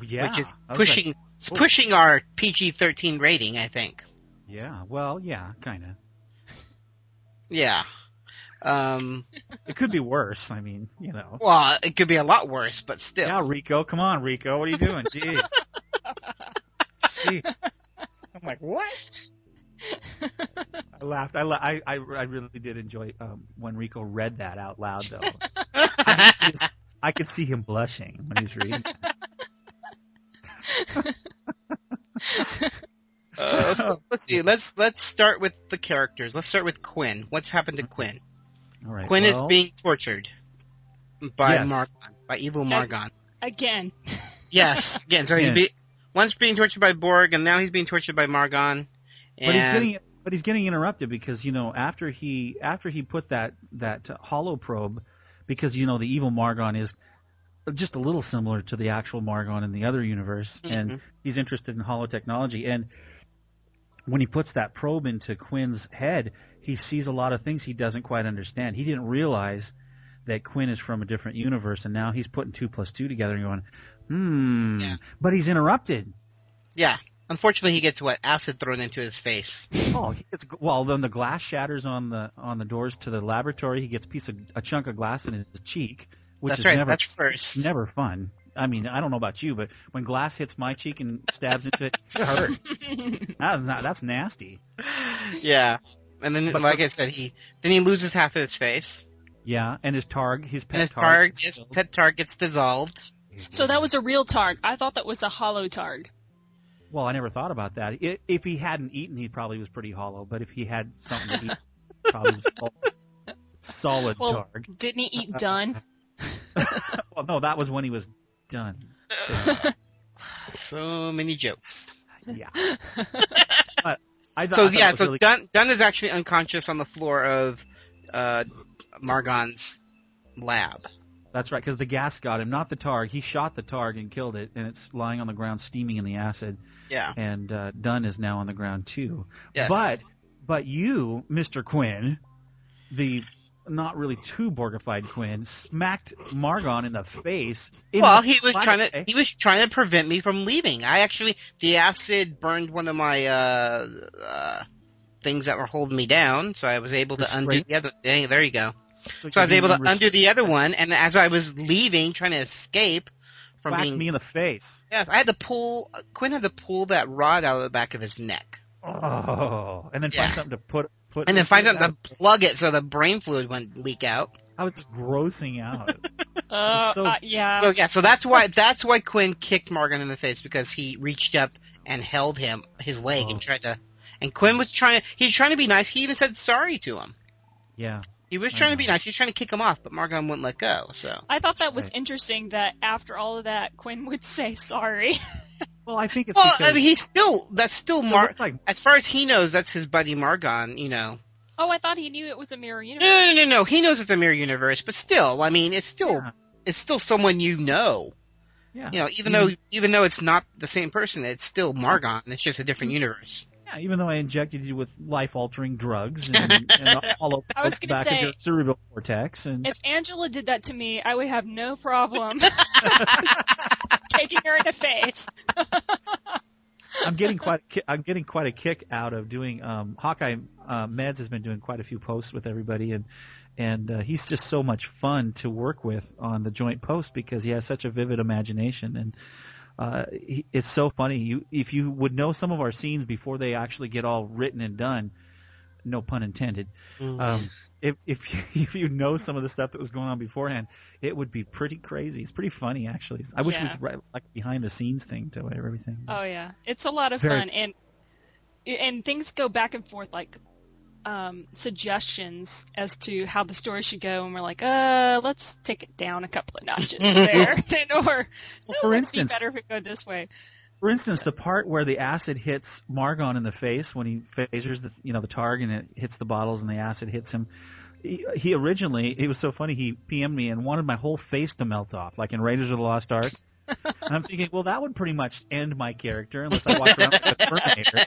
Yeah. which is was like, pushing it's oh. pushing our PG-13 rating. I think. yeah. Well, yeah, kind of. Yeah. Um, <laughs> It could be worse. I mean, you know. well, it could be a lot worse, but still. Yeah, Rico, come on, Rico, what are you doing? <laughs> Jeez. Gee. I'm like, what? I laughed. I, la- I, I, I really did enjoy um, when Rico read that out loud, though. I, could see his- I could see him blushing when he's reading. <laughs> Uh, so let's see. Let's let's start with the characters. Let's start with Quinn. What's happened to Quinn? All right. Quinn well, is being tortured by Yes. Margon, by evil Margon. Again. Yes, again. So he's Yes. be, once being tortured by Borg, and now he's being tortured by Margon. And But he's getting but he's getting interrupted because you know after he after he put that that holo probe because you know the evil Margon is just a little similar to the actual Margon in the other universe and mm-hmm. he's interested in holo technology and when he puts that probe into Quinn's head he sees a lot of things he doesn't quite understand. He didn't realize that Quinn is from a different universe and now he's putting two plus two together and going hmm Yeah. but he's interrupted. yeah. Unfortunately, he gets what acid thrown into his face. <laughs> Oh, he gets well. Then the glass shatters on the on the doors to the laboratory. He gets a piece of a chunk of glass in his cheek, which That's is right. never That's first. never fun. I mean, I don't know about you, but when glass hits my cheek and stabs into it, it hurts. <laughs> That's not that's nasty. Yeah. And then, But- like I said, he then he loses half of his face, Yeah, and his targ, his pet and his targ, targ, his pet targ gets dissolved. So that was a real Targ. I thought that was a holo Targ. Well, I never thought about that. I if he hadn't eaten, he probably was pretty hollow. But if he had something to eat, probably was <laughs> solid, solid Well, targ. didn't he eat <laughs> done? <laughs> Well, no, that was when he was done. So many jokes. Yeah. but I, thought- So I thought yeah, was so really Dunn, Dunn is actually unconscious on the floor of uh, Margon's lab. That's right, because the gas got him, not the targ. He shot the targ and killed it, and it's lying on the ground, steaming in the acid. Yeah. And uh, Dunn is now on the ground too. Yes. But, but you, Mister Quinn, the not really too Borgified Quinn, smacked Margon in the face. in well, the he was trying to he was trying to prevent me from leaving. I actually the acid burned one of my uh, uh, things that were holding me down, so I was able to undo the Restraints? other. Hey, there you go. So So I was able to undo the other one, and as I was leaving, trying to escape from whacked being me in the face. yeah, I had to pull Quinn had to pull that rod out of the back of his neck, Oh, and then Yeah. find something to put put. and then find something that. to plug it so the brain fluid wouldn't leak out. I was grossing out. <laughs> Uh, So- uh, yeah. So yeah, so that's why that's why Quinn kicked Margon in the face because he reached up and held him his leg Oh. and tried to. And Quinn was trying. He was trying to be nice. He even said sorry to him. yeah. He was trying to be nice. He was trying to kick him off, but Margon wouldn't let go. So I thought that was interesting that after all of that, Quinn would <laughs> say sorry. Well, I think it's well, because I mean, he's still that's still so Mar. like As far as he knows, that's his buddy Margon. You know. oh, I thought he knew it was a mirror universe. no, no, no. No. He knows it's a mirror universe, but still, I mean, it's still Yeah. it's still someone you know. yeah. You know, even though even though it's not the same person, it's still Margon. It's just a different Mm-hmm. universe. Yeah, even though I injected you with life-altering drugs and, <laughs> and a hollow I was back say- into your cerebral cortex, and If Angela did that to me, I would have no problem <laughs> <laughs> taking her in the face. I'm getting quite a ki- I'm getting quite a kick out of doing um, Hawkeye. Uh, Meds has been doing quite a few posts with everybody, and and uh, he's just so much fun to work with on the joint post because he has such a vivid imagination and. Uh, he, it's so funny. You, if you would know some of our scenes before they actually get all written and done, no pun intended. Um, if if you, <laughs> if you know some of the stuff that was going on beforehand, it would be pretty crazy. It's pretty funny actually. I wish we Yeah. could write like behind the scenes thing to everything. Oh yeah, it's a lot of Very- fun, and and things go back and forth like um, suggestions as to how the story should go, and we're like, uh, let's take it down a couple of notches <laughs> there, <laughs> Then, or Well, "Oh, for instance, be better if it go this way. For instance, the part where the acid hits Margon in the face when he phasers the you know the targ and it hits the bottles and the acid hits him. He, he originally it was so funny he PM'd me and wanted my whole face to melt off like in Raiders of the Lost Ark. And I'm thinking, well, that would pretty much end my character unless I walk around like a Terminator.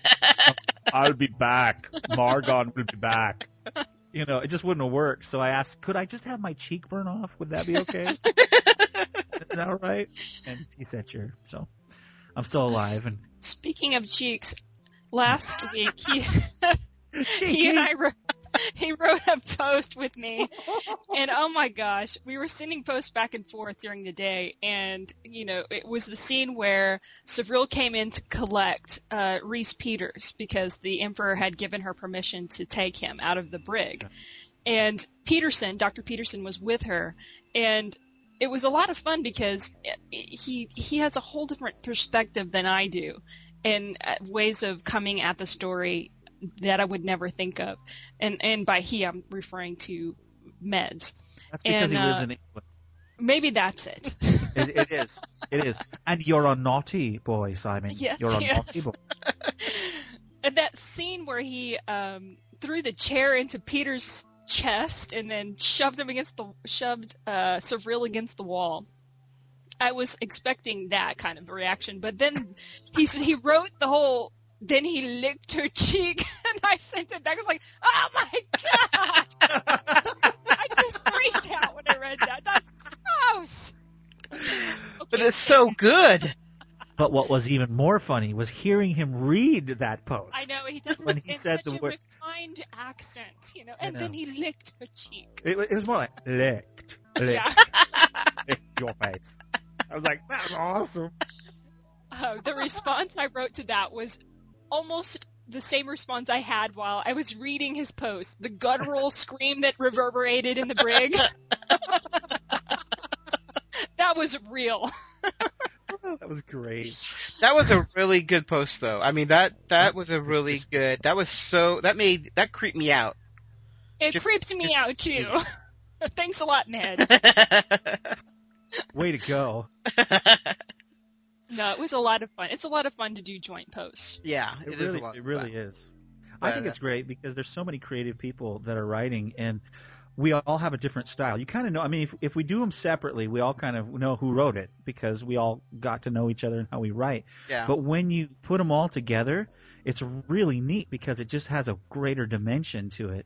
I'll be back. Margon will be back. You know, it just wouldn't have worked. So I asked, could I just have my cheek burn off? Would that be okay? <laughs> Is that all right? And he said, sure. So I'm still alive and Speaking of cheeks, last week he <laughs> he and I wrote <laughs> he wrote a post with me, and oh my gosh, we were sending posts back and forth during the day, and you know, it was the scene where Savril came in to collect uh, Reese Peters because the Emperor had given her permission to take him out of the brig, and Peterson, Dr. Peterson, was with her, and it was a lot of fun because he he has a whole different perspective than I do, and uh, ways of coming at the story that I would never think of. And and by he, I'm referring to meds. That's because And, he lives uh, in England. Maybe that's it. <laughs> It, it is. It is. And you're a naughty boy, Simon. Yes, you're a yes. naughty boy. <laughs> and that scene where he um, threw the chair into Peter's chest and then shoved him against the shoved uh, Savril against the wall. I was expecting that kind of reaction, but then he he wrote the whole. Then he licked her cheek, <laughs> and I sent it back. I was like, "Oh my god!" <laughs> I just freaked out when I read that. That's gross. But it's so good. But what was even more funny was hearing him read that post. I know he does it When he in said such the a word- refined accent, you know, I and then he licked her cheek. It, it was more like licked, <laughs> licked, Yeah. licked your face. I was like, that's awesome. Uh, the response I wrote to that was almost the same response I had while I was reading his post. The guttural <laughs> scream that reverberated in the brig. <laughs> that was real. Oh, that was great. That was a really good post, though. I mean that that was a really good. That was so that made that creeped me out. It Just- creeped me out too. <laughs> Thanks a lot, Ned. Way to go. No, it was a lot of fun. It's a lot of fun to do joint posts. yeah, It, it is really, a lot. it really fun. is. I think it's great because there's so many creative people that are writing, and we all have a different style. You kind of know. I mean, if if we do them separately, we all kind of know who wrote it because we all got to know each other and how we write. Yeah. But when you put them all together, it's really neat because it just has a greater dimension to it.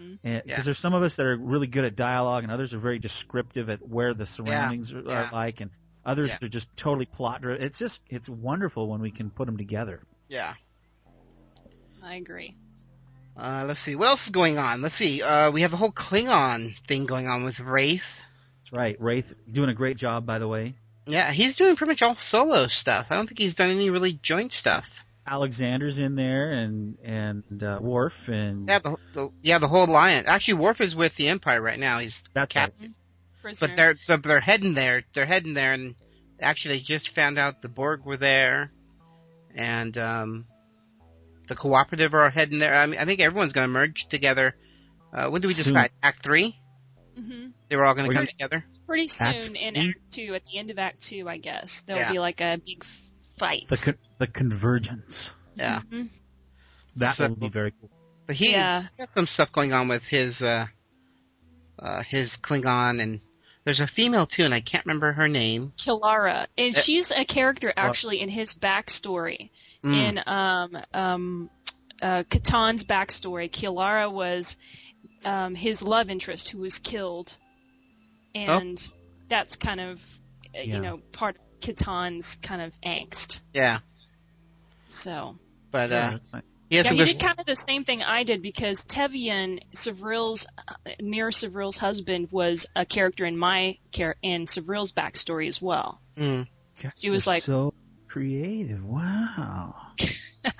Mm-hmm. Because Yeah. there's some of us that are really good at dialogue, and others are very descriptive at where the surroundings are, yeah. are like, and others Yeah. are just totally plot driven. It's just it's wonderful when we can put them together. yeah. I agree. Uh, let's see. What else is going on? Let's see. Uh, we have the whole Klingon thing going on with Wraith. That's right. Wraith doing a great job, by the way. Yeah, he's doing pretty much all solo stuff. I don't think he's done any really joint stuff. Alexander's in there, and and uh, Worf, and Yeah, the, the yeah the whole alliance. Actually, Worf is with the Empire right now. He's that's right. Captain. Prisoner. But they're, they're they're heading there. They're heading there, and actually they just found out the Borg were there, and um, the cooperative are heading there. I mean, I think everyone's going to merge together. Uh, when do we Soon. decide? Act three? hmm They were all going to come together. Pretty Act soon in three? Act Two, at the end of Act Two, I guess there'll Yeah. be like a big fight. The con- the convergence. Yeah, Mhm. That So- will be very cool. but he Yeah. he's got some stuff going on with his uh, uh, his Klingon, and there's a female too, and I can't remember her name. Kilara, and Uh, she's a character actually in his backstory. Mm. In um um uh Katan's backstory, Kilara was um his love interest who was killed, and that's kind of uh, Yeah. you know part of Katan's kind of angst. Yeah, So but Yeah, uh, that's nice. yeah, some he did kind of the same thing I did because Tevian, Savril's, uh, Mir Savril's husband, was a character in my char- in Savril's backstory as well. Mm. Guys She was like- so creative. Wow. <laughs>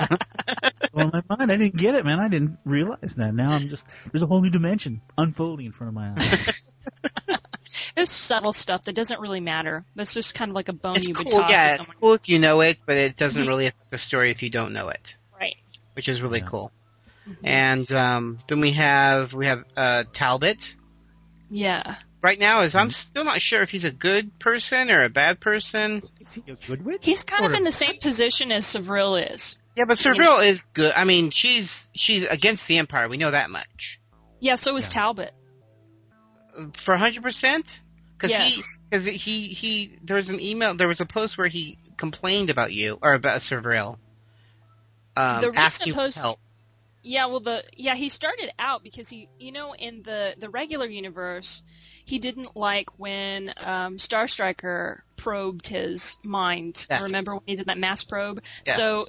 well, my mind, I didn't get it, man. I didn't realize that. Now I'm just there's a whole new dimension unfolding in front of my eyes. <laughs> It's subtle stuff that doesn't really matter. That's just kind of like a bone It's you would cool, toss yeah. to It's cool if you know it, but it doesn't <laughs> really affect the story if you don't know it, Right. Which is really Yeah. cool. Mm-hmm. And um, then we have we have uh, Talbot. Yeah. Right now, is Mm-hmm. I'm still not sure if he's a good person or a bad person. Is he a good witch? He's kind Or- of in the same position as Savril is. Yeah, but Savril is good. I mean, she's she's against the Empire. We know that much Yeah, so is Yeah. Talbot. for hundred percent. Because Yes. he, because he, he, there was an email, there was a post where he complained about you or about Savril, um, The asking post- for help. Yeah, well, the yeah he started out because he, you know, in the the regular universe, he didn't like when um, Star Striker probed his mind. Yes. Remember when he did that mass probe? Yes. So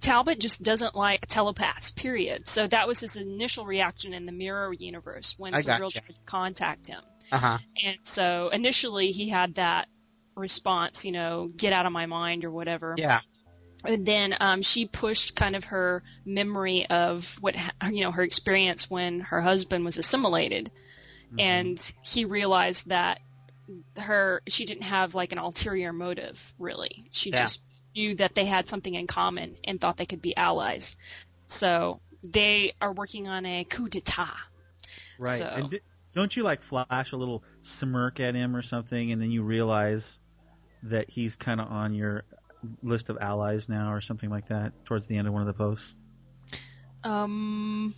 Talbot just doesn't like telepaths. Period. So that was his initial reaction in the mirror universe when I gotcha. tried to contact him. Uh huh. And so initially he had that response, you know, get out of my mind or whatever. Yeah. And then um, she pushed kind of her memory of what you know her experience when her husband was assimilated, and he realized that her she didn't have like an ulterior motive really. She Yeah. just knew that they had something in common and thought they could be allies. So they are working on a coup d'état. Right. So- And don't you like flash a little smirk at him or something, and then you realize that he's kind of on your list of allies now, or something like that, towards the end of one of the posts? Um,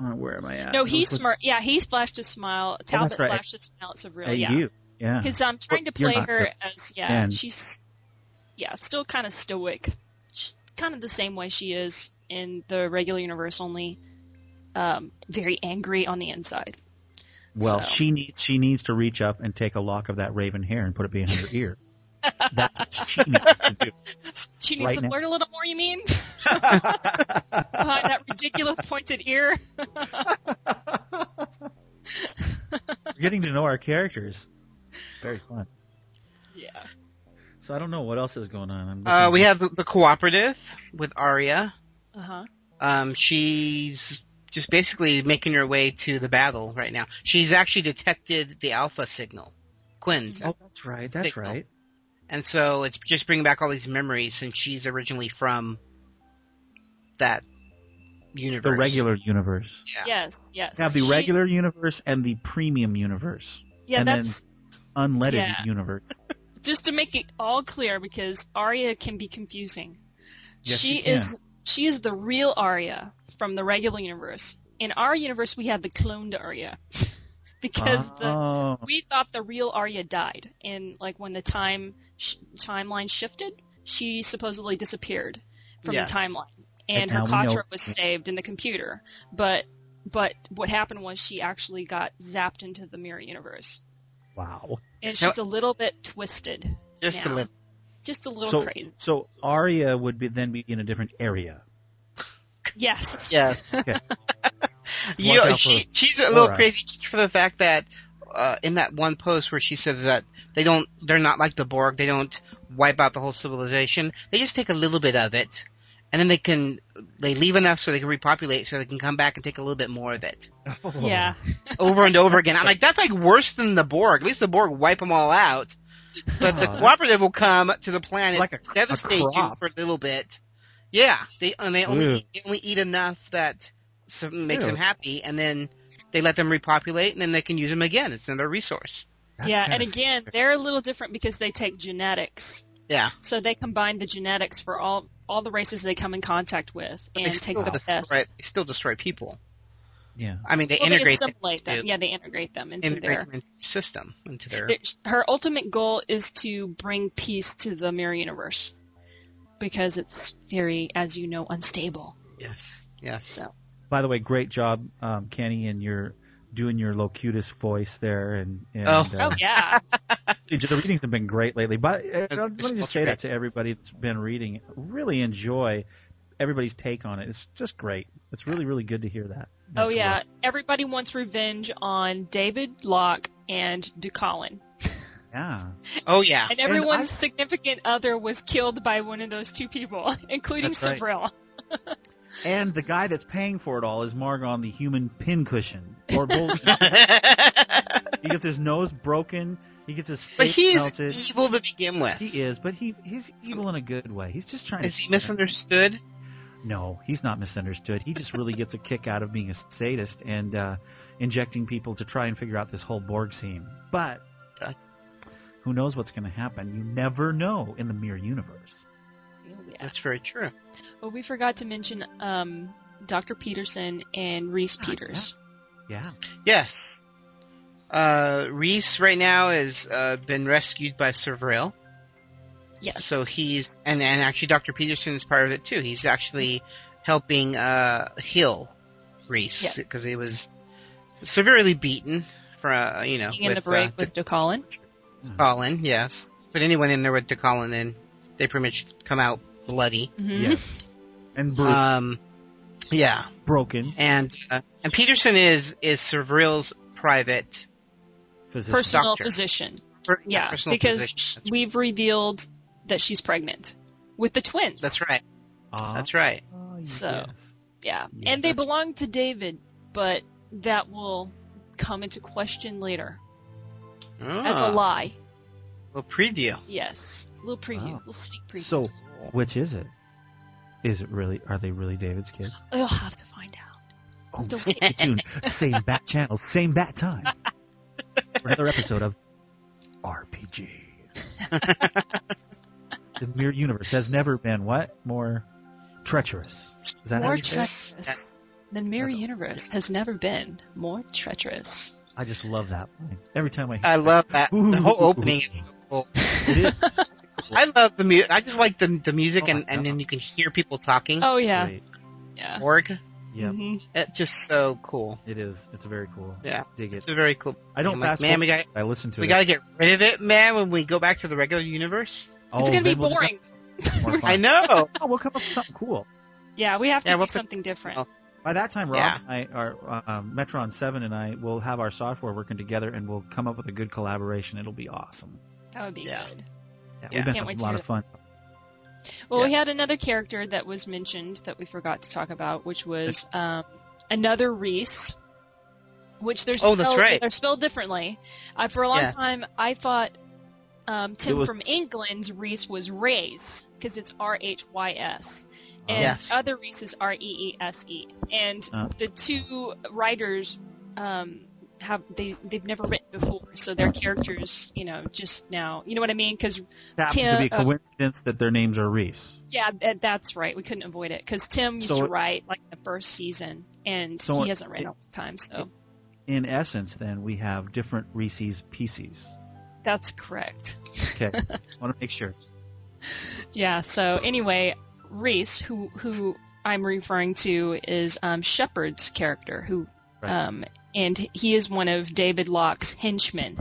Uh, where am I at? no, he Let's look- smart. Yeah, he flashed a smile. Talbot that's right. flashed a smile at Savril. At yeah. you. Yeah. Because I'm trying to Well, you're play her Phil. as yeah, Ken. she's yeah, still kind of stoic, She's kind of the same way she is in the regular universe, only um, very angry on the inside. Well, So. she needs she needs to reach up and take a lock of that raven hair and put it behind her ear. That's what she needs to do. <laughs> She needs Right to now. flirt a little more. You mean <laughs> behind that ridiculous pointed ear? We're getting to know our characters. Very fun. yeah. So I don't know what else is going on. I'm Uh, looking- we have the, the cooperative with Arya. Uh huh. Um, she's just basically making her way to the battle right now. She's actually detected the alpha signal, Quinn's, Oh, that's right. That's Signal. right. And so it's just bringing back all these memories since she's originally from that universe. The regular universe. Yeah. Yes. Yes. Have the She- regular universe and the premium universe. Yeah, and then that's unleaded Yeah. universe. <laughs> just to make it all clear because Arya can be confusing. Yes, she she can. is she is the real Arya from the regular universe. In our universe, we have the cloned Arya <laughs> because the oh, we thought the real Arya died, and like when the time sh- timeline shifted, she supposedly disappeared from Yes. the timeline, and And her now Katra was saved in the computer. But but what happened was she actually got zapped into the mirror universe, wow. and Now- she's a little bit twisted, Just now. a little. just a little So, crazy. so Arya would be then be in a different area. Yes. Yeah. Okay. <laughs> You, Watch out she, she's a little Laura. crazy for the fact that uh, in that one post where she says that they don't, they're not like the Borg. They don't wipe out the whole civilization. They just take a little bit of it, and then they can they leave enough so they can repopulate, so they can come back and take a little bit more of it <laughs> Yeah. <laughs> over and over again. I'm like, that's like worse than the Borg. At least the Borg wipe them all out, but the Oh, cooperative will come to the planet, Like a- a devastate you for a little bit. Yeah, they and they only eat, they only eat enough that so makes Ew. them happy, and then they let them repopulate, and then they can use them again. It's another resource. That's yeah, and again, they're a little different because they take genetics. Yeah, So they combine the genetics for all all the races they come in contact with but and take still the destroy. best. They still destroy people. Yeah. I mean, they Well, they integrate them, assimilate them. into- Yeah, they integrate them into integrate their. them into their system, into their. their- Her ultimate goal is to bring peace to the mirror universe because it's very, as you know, unstable. Yes, yes. So By the way, great job, um, Kenny, and your doing your locutus voice there. And, and Oh. uh, oh yeah, <laughs> the readings have been great lately. But uh, let me just say great. that to everybody that's been reading. Really enjoy everybody's take on it. It's just great. It's really, really good to hear that. oh yeah. what- Everybody wants revenge on David Locke and DeCollin. <laughs> Yeah. Oh yeah. And everyone's I- significant other was killed by one of those two people, <laughs> including That's right. And the guy that's paying for it all is Margon, the human pincushion. Or bullshit. <laughs> he gets his nose broken. He gets his face but he's melted. evil to begin with. He is, but he he's evil in a good way. He's just trying Is to. he misunderstood? No, he's not misunderstood. He just really gets a kick out of being a sadist and uh, injecting people to try and figure out this whole Borg scene. But Uh. who knows what's going to happen? You never know in the mirror universe. Oh. That's very true. Well, we forgot to mention um, Dr. Peterson and Reese Ah, Peters. Yeah. Yes. Uh, Reese right now has uh, been rescued by Savril. Yes. So he's and and actually Dr. Peterson is part of it too. He's actually helping uh Hill Reese Yeah. because he was severely beaten for uh, you know Being in the break uh, with DeCollin. Colin. Yes, put anyone in there with DeCollin, and they pretty much come out bloody. hmm Yes. And Bruce Um, yeah, broken and uh, and Peterson is is Savril's private physician. Personal Doctor. physician. per- Yeah, personal because physician. sh- That's, we've revealed that she's pregnant with the twins. that's right. Ah, That's right. So- yes. Yeah, Yeah, and they belong to David, but that will come into question later as a Ah, lie. A preview. Yes, little preview, Wow. little sneak preview. So, which is it? Is it really? Are they really David's kids? I'll have to find out. Oh, Don't stay tuned. Same <laughs> bat channel, same bat time. For another episode of RPG. <laughs> the Mirror Universe has never been what more treacherous. Is that More you say treacherous than Mirror That's- Universe has never been more treacherous. I just love that line. Every time I hear I it. love that. The whole Ooh. opening is so cool. <laughs> It is. I love the music. I just like the the music, Oh and, and then you can hear people talking. Oh yeah, Great. yeah. Org. Yep. Mhm. It's just so cool. It is. It's very cool. Yeah. Dig it. It's a very cool. I don't I'm like, man, we got I listen to it. we it. got to get rid of it, man. When we go back to the regular universe. oh, it's gonna be we'll boring. have more <laughs> fun. I know. Oh, we'll come up with something cool. Yeah, we have to Yeah, do we'll put- something different. oh. By that time, Rob Yeah. and I, our um, Metron Seven and I, will have our software working together, and we'll come up with a good collaboration. It'll be awesome. That would be Yeah. good. Yeah, Yeah. we've been Can't wait to a lot hear of fun. Well, we had another character that was mentioned that we forgot to talk about, which was um, another Reese. Which they're Oh, spelled, that's right. They're spelled differently. Uh, for a long Yes. time, I thought um, Tim was- from England Reese was Rays because it's R H Y S, and Yes. other Reese is R E E S E. And Oh. the two writers um, have they they've never written before, so their characters, you know, just now, you know what I mean? Because Tim- to be a uh, coincidence that their names are Reese. yeah, that's right. We couldn't avoid it because Tim used So to write like the first season, and So he hasn't written all the time. So In essence, then we have different Reese's pieces. that's correct. Okay, <laughs> want to make sure. Yeah. So anyway, Reese, who who I'm referring to, is um, Shepard's character, who Right. um, and he is one of David Locke's henchmen.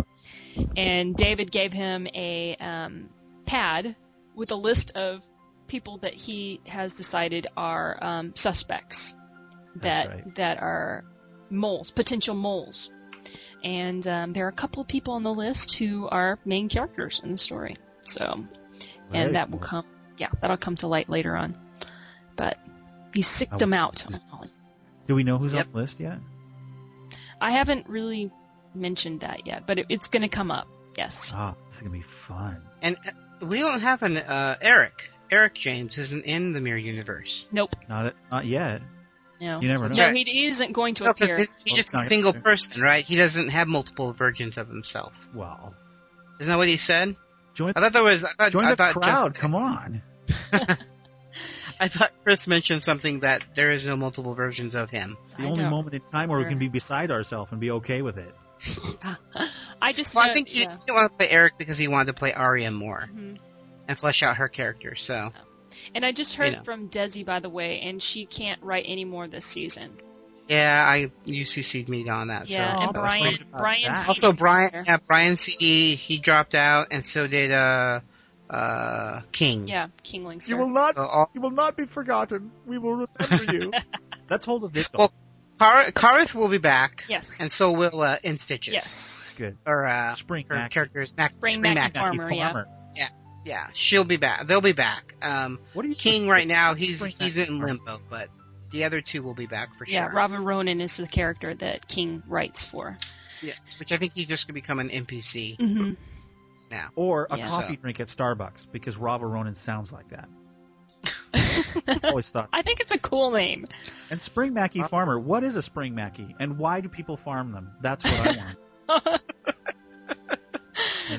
And David gave him a um, pad with a list of people that he has decided are um, suspects that right. that are moles, potential moles. And um, there are a couple of people on the list who are main characters in the story. So, Very and that will come, yeah, that'll come to light later on. But he sicked them out. is- Do we know who's Yep. on the list yet? I haven't really mentioned that yet, but it, it's going to come up. Yes. Ah, it's gonna be fun. And uh, we don't have an uh, Eric. Eric James isn't in the Mirror Universe. Nope. Not not yet. No. You never know. No, Right. he, he isn't going to No, 'cause appear. he's, he's Well, just a single gonna- person, right? He doesn't have multiple versions of himself. Well, Isn't that what he said? join I thought there was. I thought, join I the thought crowd. Just, Come on. <laughs> <laughs> I thought Chris mentioned something that there is no multiple versions of him. It's the I only don't moment in time where we can be beside ourselves and be okay with it. <laughs> I just. Well, know- I think he yeah. didn't want to play Eric because he wanted to play Arya more Mhm. and flesh out her character. So And I just heard know. from Desi, by the way, and she can't write any more this season. yeah, I you CC'd me on that. Yeah, so and Oh, Brian, that's Brian. that. Also, Brian, there. yeah, Brian CD, he dropped out, and so did uh, uh, King. Yeah, Kingling. You will not. So all, You will not be forgotten. We will remember <laughs> you. Let's hold a video. Well, Car- Karith will be back, Yes. and so will uh, In Stitches. Yes. Good. Or uh, Spring her Mac. characters, Mac, Spring Spring Mac- Mac. Farmer, yeah. Yeah, she'll be back. They'll be back. Um, What are you King right now, he's Spring he's Mac in limbo, but the other two will be back for Yeah, sure. Yeah, Robin Ronan is the character that King writes for. Yes, which I think he's just gonna become an NPC Mm-hmm. Now. Or a Yeah. coffee So- drink at Starbucks because Robert Ronan sounds like that. <laughs> Always thought. I think it's a cool name. And Spring Mackey uh, Farmer. What is a Spring Mackey, and why do people farm them? That's what I want. <laughs>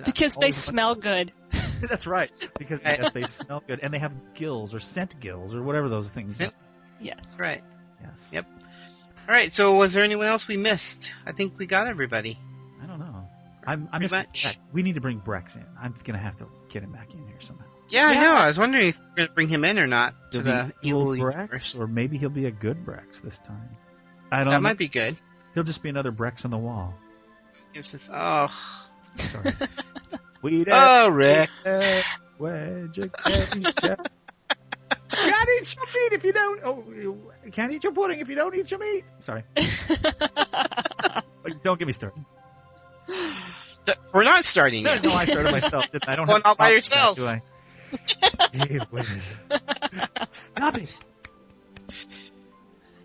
Because they always smell good. <laughs> That's right. Because Right. yes, they smell good, and they have gills or scent gills or whatever those things. Scent- are. Yes. Right. Yes. Yep. All right. So, was there anyone else we missed? I think we got everybody. I don't know. I'm. I'm Pretty missing much. We need to bring Brex in. I'm gonna have to get him back in here somehow. Yeah, I know. I was wondering if we're gonna bring him in or not to He'll the be evil Brex, universe. or maybe he'll be a good Brex this time. I don't. That know. might be good. He'll just be another Brex on the wall. It's just, oh, Sorry. <laughs> we oh, Rick. Wedge occasion. Can't eat your meat if you don't. Oh, you can't eat your pudding if you don't eat your meat. Sorry. <laughs> Don't get me started. Th- We're not starting No, yet. no, I started <laughs> myself. Didn't I? I don't Well, have not by to yourself. stop that, Do I? <laughs> Stop it.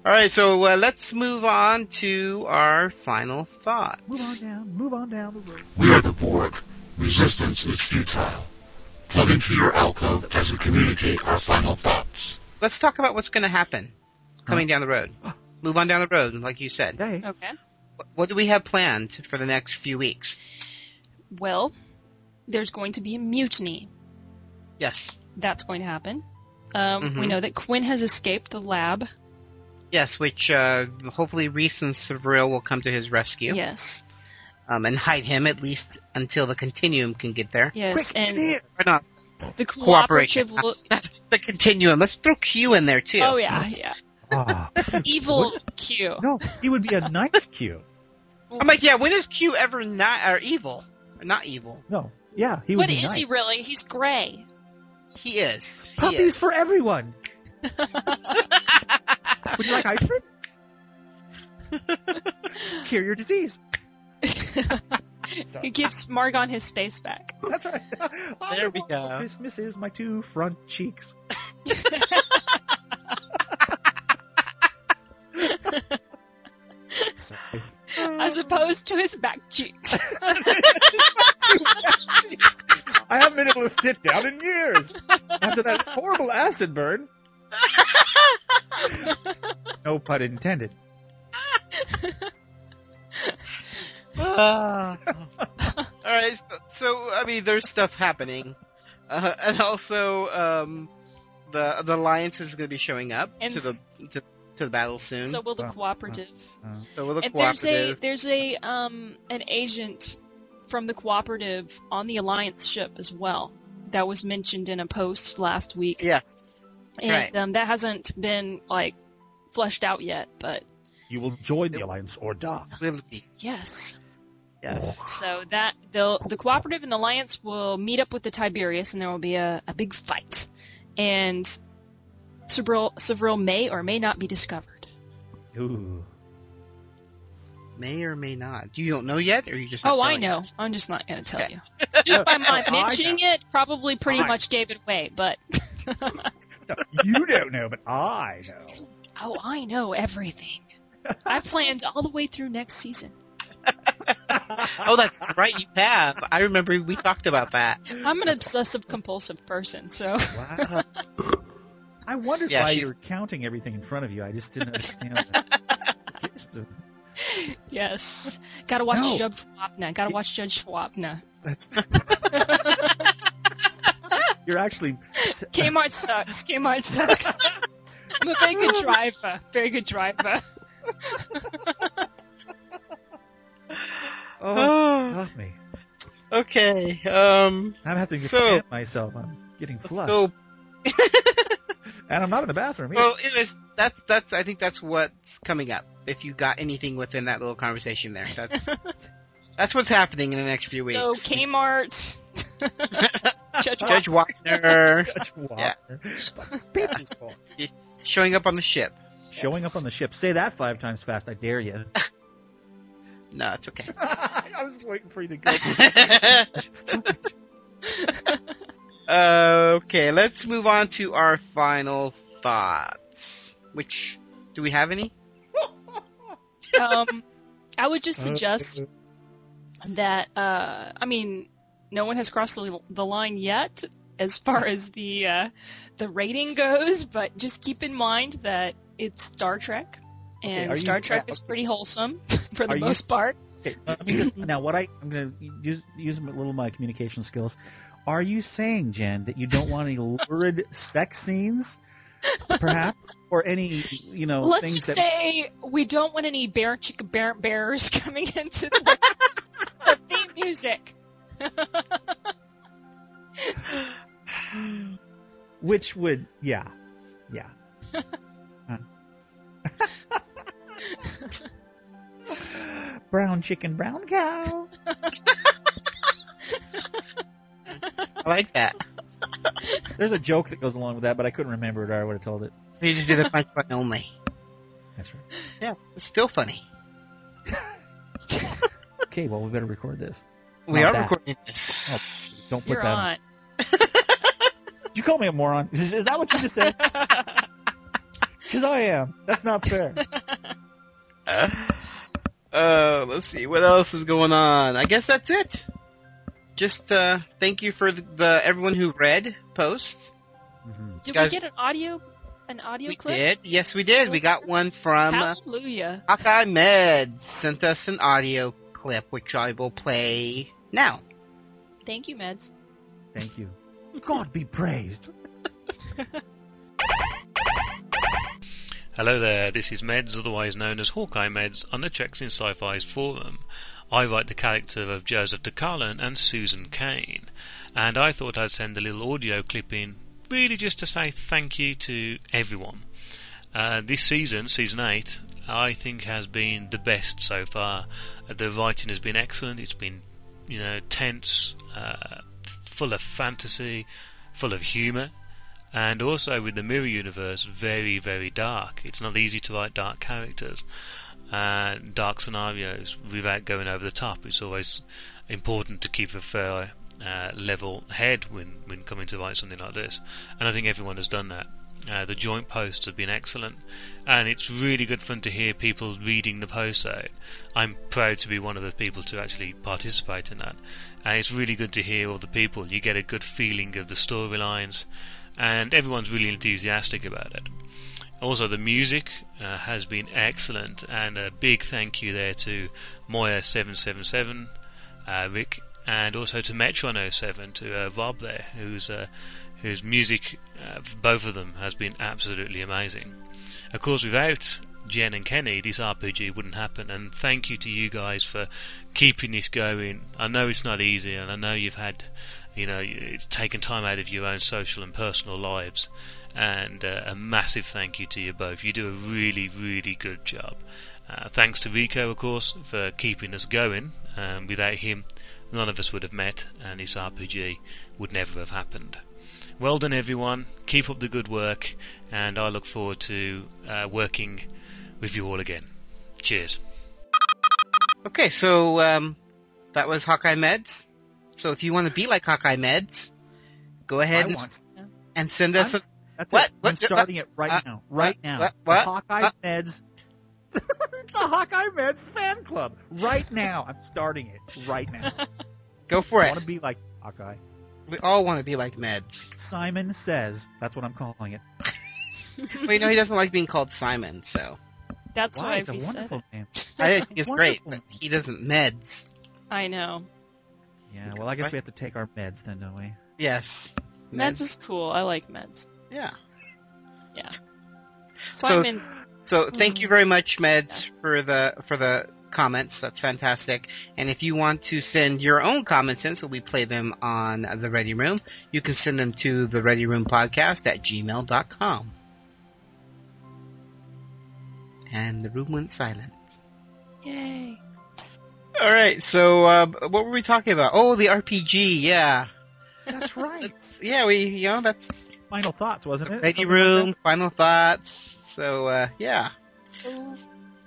All right, so uh, let's move on to our final thoughts. Move on down. Move on down the road. We are the Borg. Resistance is futile. Plug into your alcove as we communicate our final thoughts. Let's talk about what's going to happen coming down the road. Move on down the road, like you said. Hey. Okay. What- What do we have planned for the next few weeks? Well, there's going to be a mutiny. Yes. That's going to happen. Um, We Mhm. know that Quinn has escaped the lab. Yes, which uh, hopefully Reese and Savril will come to his rescue Yes. um, and hide him at least until the Continuum can get there. Yes. Quick, and. Or not the <laughs> cooperation. cooperative will. <laughs> the Continuum. Let's throw Q in there too. Oh yeah, yeah. Ah. <laughs> Evil Q. no, he would be a nice Q. I'm like, yeah. When is Q ever not or evil? Or not evil. No. Yeah, he would What be is nice. he really? He's gray. He is. He Puppies is. for everyone. <laughs> Would you like ice cream? <laughs> Cure your disease. He gives Margon his space back. That's right. All There I we want go. for Christmas is my two front cheeks. <laughs> opposed to <laughs> his back cheeks. I haven't been able to sit down in years after that horrible acid burn. <laughs> no pun intended. Ah. <laughs> All right. So, so, I mean, there's stuff happening, uh, and also um, the the alliance is going to be showing up And to the to, to the battle soon. so will the Wow. cooperative. So will the And there's a there's a um an agent from the cooperative on the alliance ship as well. That was mentioned in a post last week. Yes. and right. um, that hasn't been like fleshed out yet, but You will join the alliance or die. Yes. Yes. So that the the cooperative and the alliance will meet up with the Tiberius, and there will be a, a big fight, and Savril, Savril may or may not be discovered. Ooh. May or may not. You don't know yet, or you just? Not Oh, I know. us? I'm just not going to tell Okay. you. Just by my <laughs> oh, I mentioning it, probably pretty I- much gave it away. But No, you don't know, but I know. <laughs> oh, I know everything. I've planned all the way through next season. <laughs> Oh, that's right. You have. I remember we talked about that. I'm an obsessive compulsive person, so Wow. I wondered Yeah, why she's- you were counting everything in front of you. I just didn't understand <laughs> that. Yes, gotta watch No. Judge Wapner. Gotta watch Judge Wapner. That's. <laughs> You're actually. Kmart sucks. Kmart sucks. <laughs> I'm a very good driver. Very good driver. Oh, <sighs> got me. Okay. Um. I'm having to So- defend myself. I'm getting Let's go. And I'm not in the bathroom. So, anyways, that's that's. I think that's what's coming up. If you got anything within that little conversation there, that's <laughs> that's what's happening in the next few weeks. So Kmart. <laughs> Judge, Judge Wagner. <laughs> Wagner Judge Yeah. Walker. People's showing up on the ship. Showing up on the ship. Say that five times fast. I dare you. No, it's okay. I was waiting for you to go. Uh, okay, let's move on to our final thoughts. Which do we have any? <laughs> Um, I would just suggest that. Uh, I mean, no one has crossed the, the line yet as far as the uh, the rating goes, but just keep in mind that it's Star Trek, and are you- Star Trek yeah, is pretty wholesome <laughs> for the Are you- most part. Okay, let me just now. What I I'm gonna use use a little of my communication skills. Are you saying, Jen, that you don't want any lurid sex scenes, perhaps, or any you know Let's things just that say we don't want any bear chick bear bears <laughs> coming into the, the theme music. <laughs> which would yeah yeah. <laughs> Brown chicken, brown cow. I like that. <laughs> There's a joke that goes along with that, but I couldn't remember it or I would have told it. So you just did the punchline only. That's right. Yeah, it's still funny. <laughs> Okay, well we better record this. We Not are that. recording this. Oh, don't put You're that. on. Did <laughs> you call me a moron? Is, is that what you just said? Because I am. That's not fair. Uh, let's see what else is going on. I guess that's it. Just uh, thank you for the, the everyone who read posts. Mhm. Did guys- we get an audio an audio clip? We clip? did, yes, we did. We got one from uh, Hallelujah. Hawkeye Med. Sent us an audio clip, which I will play now. Thank you, Meds. Thank you. God be praised. <laughs> Hello there, this is Meds, otherwise known as Hawkeye Meds, on the Treks in Sci-Fi's forum. I write the character of Joseph DeCarlin and Susan Kane, and I thought I'd send a little audio clip in, really just to say thank you to everyone. Uh, this season, season 8, I think has been the best so far. The writing has been excellent, it's been, you know, tense, uh, full of fantasy, full of humour, and also with the mirror universe very very dark it's not easy to write dark characters uh, dark scenarios without going over the top. It's always important to keep a fair uh, level head when, when coming to write something like this. And I think everyone has done that. Uh, the joint posts have been excellent. And it's really good fun to hear people reading the posts out I'm proud to be one of the people to actually participate in that. And it's really good to hear all the people. You get a good feeling of the storylines. And everyone's really enthusiastic about it. Also, the music uh, has been excellent, and a big thank you there to Moyer777, uh, Rick, and also to Metron07, to uh, Rob there, whose uh, whose music, uh, both of them, has been absolutely amazing. Of course, without Jen and Kenny, this RPG wouldn't happen, and thank you to you guys for keeping this going. I know it's not easy, and I know you've had you know, it's taken time out of your own social and personal lives. And uh, a massive thank you to you both. You do a really, really good job. Uh, thanks to Rico, of course, for keeping us going. Um, without him, none of us would have met, and this RPG would never have happened. Well done, everyone. Keep up the good work, and I look forward to uh, working with you all again. Cheers. Okay, so um, that was Hawkeye Meds. So if you want to be like Hawkeye Meds, go ahead and, and send us. I'm- A, That's What? it. What? I'm starting it right Uh, now. Right what? now. What? The What? Hawkeye Uh, Meds. <laughs> the Hawkeye Meds fan club. Right now. I'm starting it. Right now. <laughs> go for I it. I want to be like Hawkeye. We all want to be like Meds. Simon says. That's what I'm calling it. <laughs> well, you know he doesn't like being called Simon, so That's Why? why It's a we said wonderful name. I think it's great. But he doesn't Meds. I know. Yeah, well, I guess we have to take our meds then, don't we? Yes, Meds is cool. I like Meds. Yeah. Yeah. So- Simon's So thank you very much, Meds, for the for the comments. That's fantastic. And if you want to send your own comments in, so we play them on the Ready Room, you can send them to the Ready Room Podcast at gmail.com. And the room went silent. yay. All right. So uh, what were we talking about? Oh, the RPG. Yeah. That's right. That's, yeah. We you know that's Final thoughts, wasn't it? Ready Something like Room. final thoughts. So uh, yeah.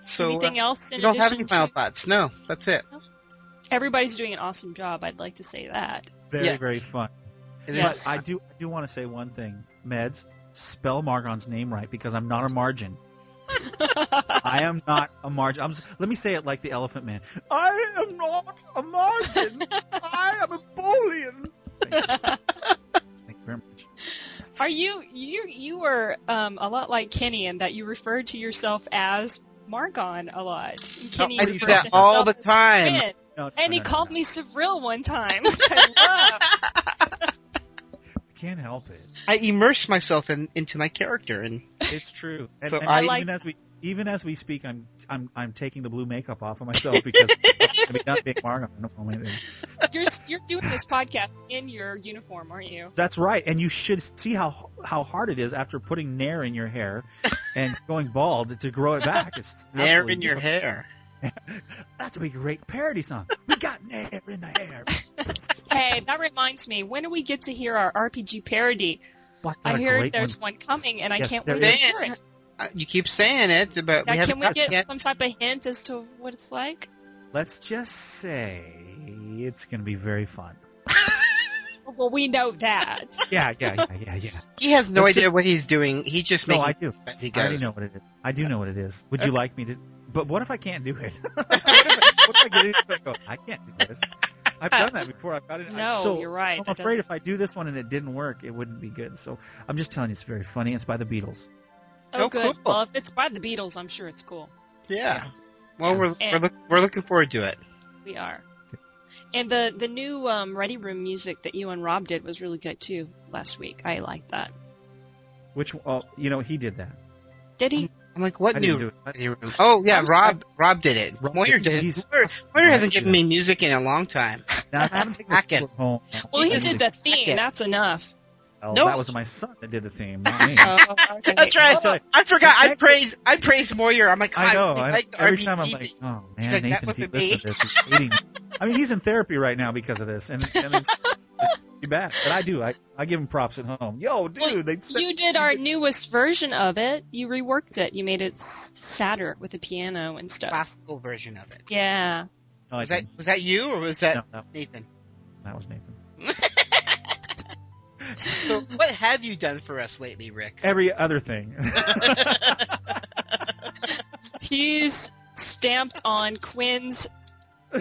So uh, Anything else in you don't have any final to- thoughts? No, that's it. Everybody's doing an awesome job. I'd like to say that. Very, Yes. very fun. It Yes. is- I do, I do want to say one thing. Meds, spell Margon's name right because I'm not a margin. I am not a margin. I'm, s- let me say it like the Elephant Man. I am not a margin. I am a Boolean. Thank you. Thank you very much. Are you you you were um, a lot like Kenny in that you referred to yourself as Margon a lot. And Kenny I do that all the time. No, no, And he no, no, called no. me Savril one time, which I <laughs> love. Can't help it. I immerse myself in, into my character, and It's true. And, So and I- even as we even as we speak, I'm I'm I'm taking the blue makeup off of myself <laughs> because I mean not being Margon. I don't know anything. You're you're doing this podcast in your uniform, aren't you? That's right, and you should see how how hard it is after putting nair in your hair and going bald to grow it back. It's hair absolutely in your difficult. hair. <laughs> That's a great parody song. We got nair in the hair. <laughs> Hey, that reminds me. When do we get to hear our RPG parody? What I a hear there's one. one coming, and I can't there wait to hear it. Uh, You keep saying it, but we Now, haven't can we get yet. some type of hint as to what it's like? Let's just say it's going to be very fun. <laughs> Well, we know that. Yeah, yeah, yeah, yeah, yeah. He has no Let's idea just- what he's doing. He just No, makes I do. as he I already know what it is. I do know what it is. Would you like me to? But what if I can't do it? what, if I, what if I get into it and go, I can't do this? I've done that before. I've got it. No, so, you're right. I'm That afraid if I do this one and it didn't work, it wouldn't be good. So I'm just telling you, it's very funny. It's by the Beatles. Oh, Oh, good. cool. Well, if it's by the Beatles, I'm sure it's cool. Yeah. Well, we're we're, look, we're looking forward to it. We are. And the the new um, Ready Room music that you and Rob did was really good too last week. I liked that. Which, oh, you know, he did that. Did he? I'm like, what I new? Oh yeah, I'm Rob. Rob did it. Rob Moyer did- did it. he's- Moyer, Moyer hasn't given me music in a long time. <laughs> Now, I haven't taken Hack the it. flip home. Well, he He did the theme. Yeah. That's enough. Oh, No. that was my son that did the theme, not me. <laughs> Oh, okay. That's right. So- I forgot. I Next- praise. I praise Moyer. I'm like, I know. I, like every RPG time I'm like, oh man, like, Nathan, if he wasn't listens me. to this, he's hating. I mean, he's in therapy right now because of this, and, and it's, <laughs> it's too bad. But I do. I, I give him props at home. Yo, dude, Well, they said, You did our newest version of it. You reworked it. You made it sadder with the piano and stuff. classical version of it. Yeah. No, Was that was that you or was that No, no, Nathan? that was Nathan. <laughs> So what have you done for us lately, Rick? Every other thing. <laughs> He's stamped on Quinn's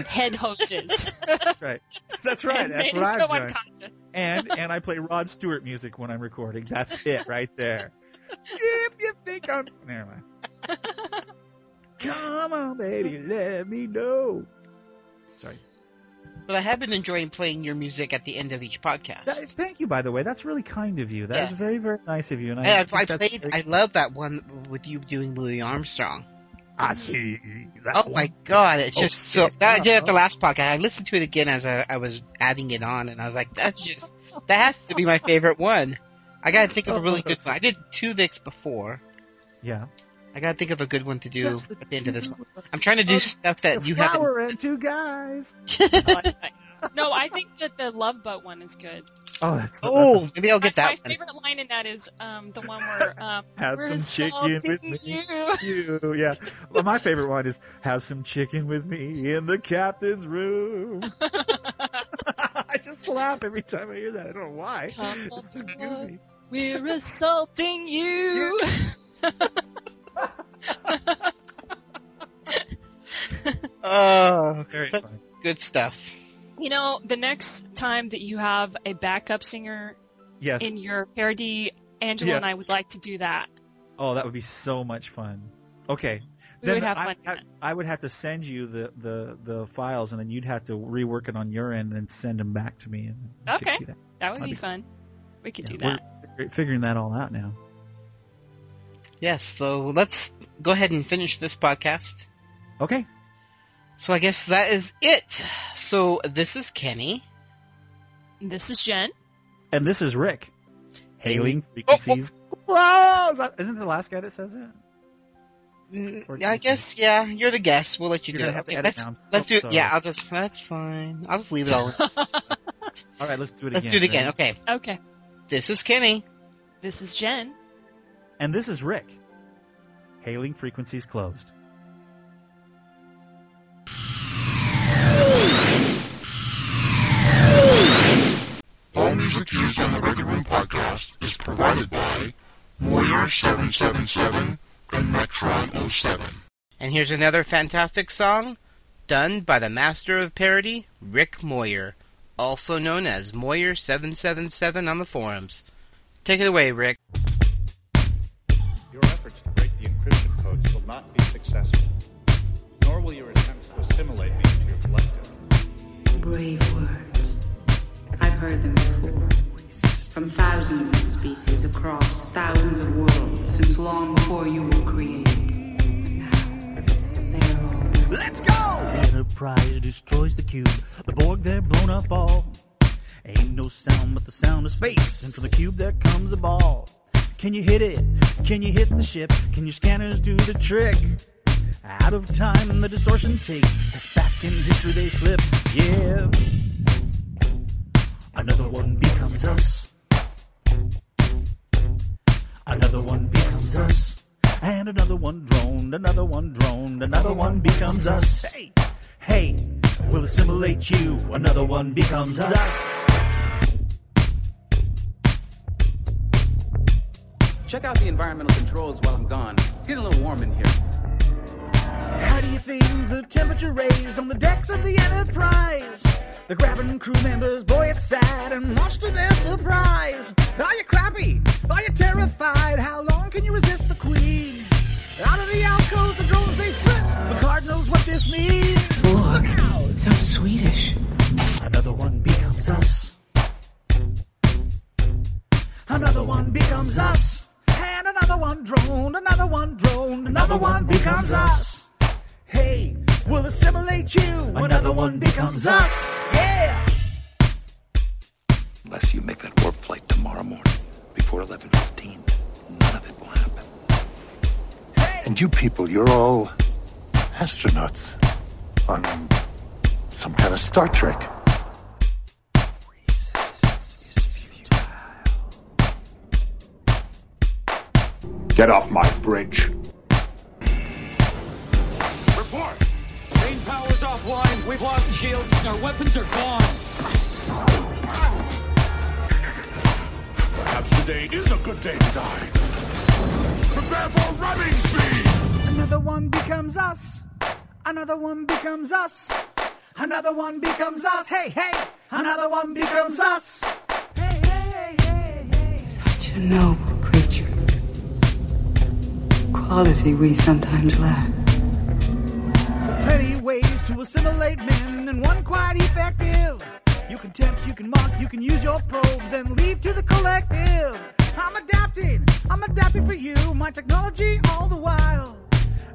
head hoses. <laughs> right. That's right. That's made what I've go done. unconscious. And and I play Rod Stewart music when I'm recording. That's it right there. if you think I'm never mind. Come on, baby, let me know. Sorry. But I have been enjoying playing your music at the end of each podcast. That- thank you, by the way. That's really kind of you. That is Yes. very, very nice of you. And I, I, I, I played. very- I love that one with you doing Louis Armstrong. I mm-hmm. see. That Oh one. my god, it's oh, just so. That I did at the last podcast. I listened to it again as I, I was adding it on, and I was like, that's just that has to be my favorite one. I gotta think of a really good one. I did two Vicks before. Yeah. I gotta think of a good one to do the at the end of this one. I'm trying to do of stuff that you haven't. flower and two guys. <laughs> <laughs> no, I think that the Love Boat one is good. Oh, that's Oh, that's maybe I'll get That's that my one. favorite line in that is um, the one where <laughs> um, have we're some chicken with me. you. You, yeah. Well, my favorite one is have some chicken with me in the captain's room. <laughs> <laughs> I just laugh every time I hear that. I don't know why. Come It's so goofy. We're assaulting you. Oh, Very such funny. good stuff. You know, the next time that you have a backup singer Yes. in your parody, Angela Yeah. and I would like to do that. Oh, that would be so much fun. Okay. We then would have I, fun. I, I would have to send you the, the, the files, and then you'd have to rework it on your end and send them back to me. And Okay. that. That would That'd be be- fun. We could Yeah, do that. We're figuring that all out now. Yes, so let's go ahead and finish this podcast. Okay. So I guess that is it. So this is Kenny. This is Jen. And this is Rick. Hailing Oh, frequencies. Wow! Is that, isn't the last guy that says it? Mm, I guess yeah, you're the guest. We'll let you You're do it. have to Okay, edit let's now. Let's do it. sorry. Yeah, I'll just that's fine. I'll just leave it all. <laughs> All right, let's do it let's again. do it again. Ready? Okay, Okay. this is Kenny. This is Jen. And this is Rick. Hailing frequencies closed. Music used on the Ready Room podcast is provided by Moyer777 and Metron07. And here's another fantastic song done by the master of parody, Rick Moyer, also known as Moyer777 on the forums. Take it away, Rick. Your efforts to break the encryption codes will not be successful, nor will your attempts to assimilate me into your collective. Brave words. I've heard them before. From thousands of species across thousands of worlds since long before you were created. Now, they're all Let's go! The Enterprise destroys the cube. The Borg, they're blown up all. Ain't no sound but the sound of space. And from the cube there comes a ball. Can you hit it? Can you hit the ship? Can your scanners do the trick? Out of time, the distortion takes us back in history. They slip, yeah. Another one becomes us. Another one becomes us. And another one droned, another one droned, another one becomes us. Hey, hey, we'll assimilate you. Another one becomes us. Check out the environmental controls while I'm gone. It's getting a little warm in here. Do you think the temperature raised on the decks of the Enterprise? They're grabbing crew members, boy, it's sad, and much to their surprise. Are you crappy? Are you terrified? How long can you resist the Queen? Out of the alcoves, the drones they slip. Picard knows what this means. Look out! So Swedish. Another one becomes us. Another one becomes us. And another one droned, another one droned, another one becomes us. Hey, we'll assimilate you. Another one becomes us. Yeah! Unless you make that warp flight tomorrow morning before 11.15, none of it will happen. And you people, you're all astronauts on some kind of Star Trek. Get off my bridge. Offline. We've lost shields. Our weapons are gone. Perhaps today is a good day to die. Prepare for running speed! Another one becomes us. Another one becomes us. Another one becomes us. Hey, hey! Another one becomes us. Hey, hey, hey, hey. Such a noble creature. Quality we sometimes lack. To assimilate men, and one quite effective. You can tempt, you can mock, you can use your probes and leave to the collective. I'm adapting, I'm adapting for you, my technology all the while.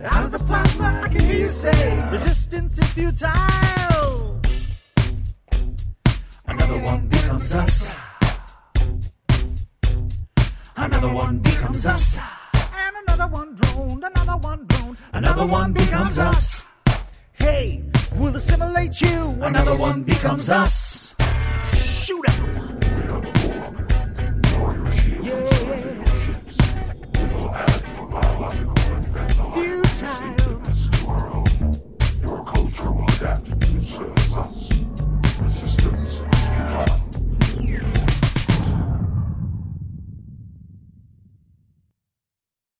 Out of the plasma, I can hear you say, resistance is futile. Another one becomes us. Another one becomes us. And another one droned, another one droned, another one becomes us. Hey, we'll assimilate you. Another, Another one becomes us. Shoot up. Yeah. Futile. Your culture will adapt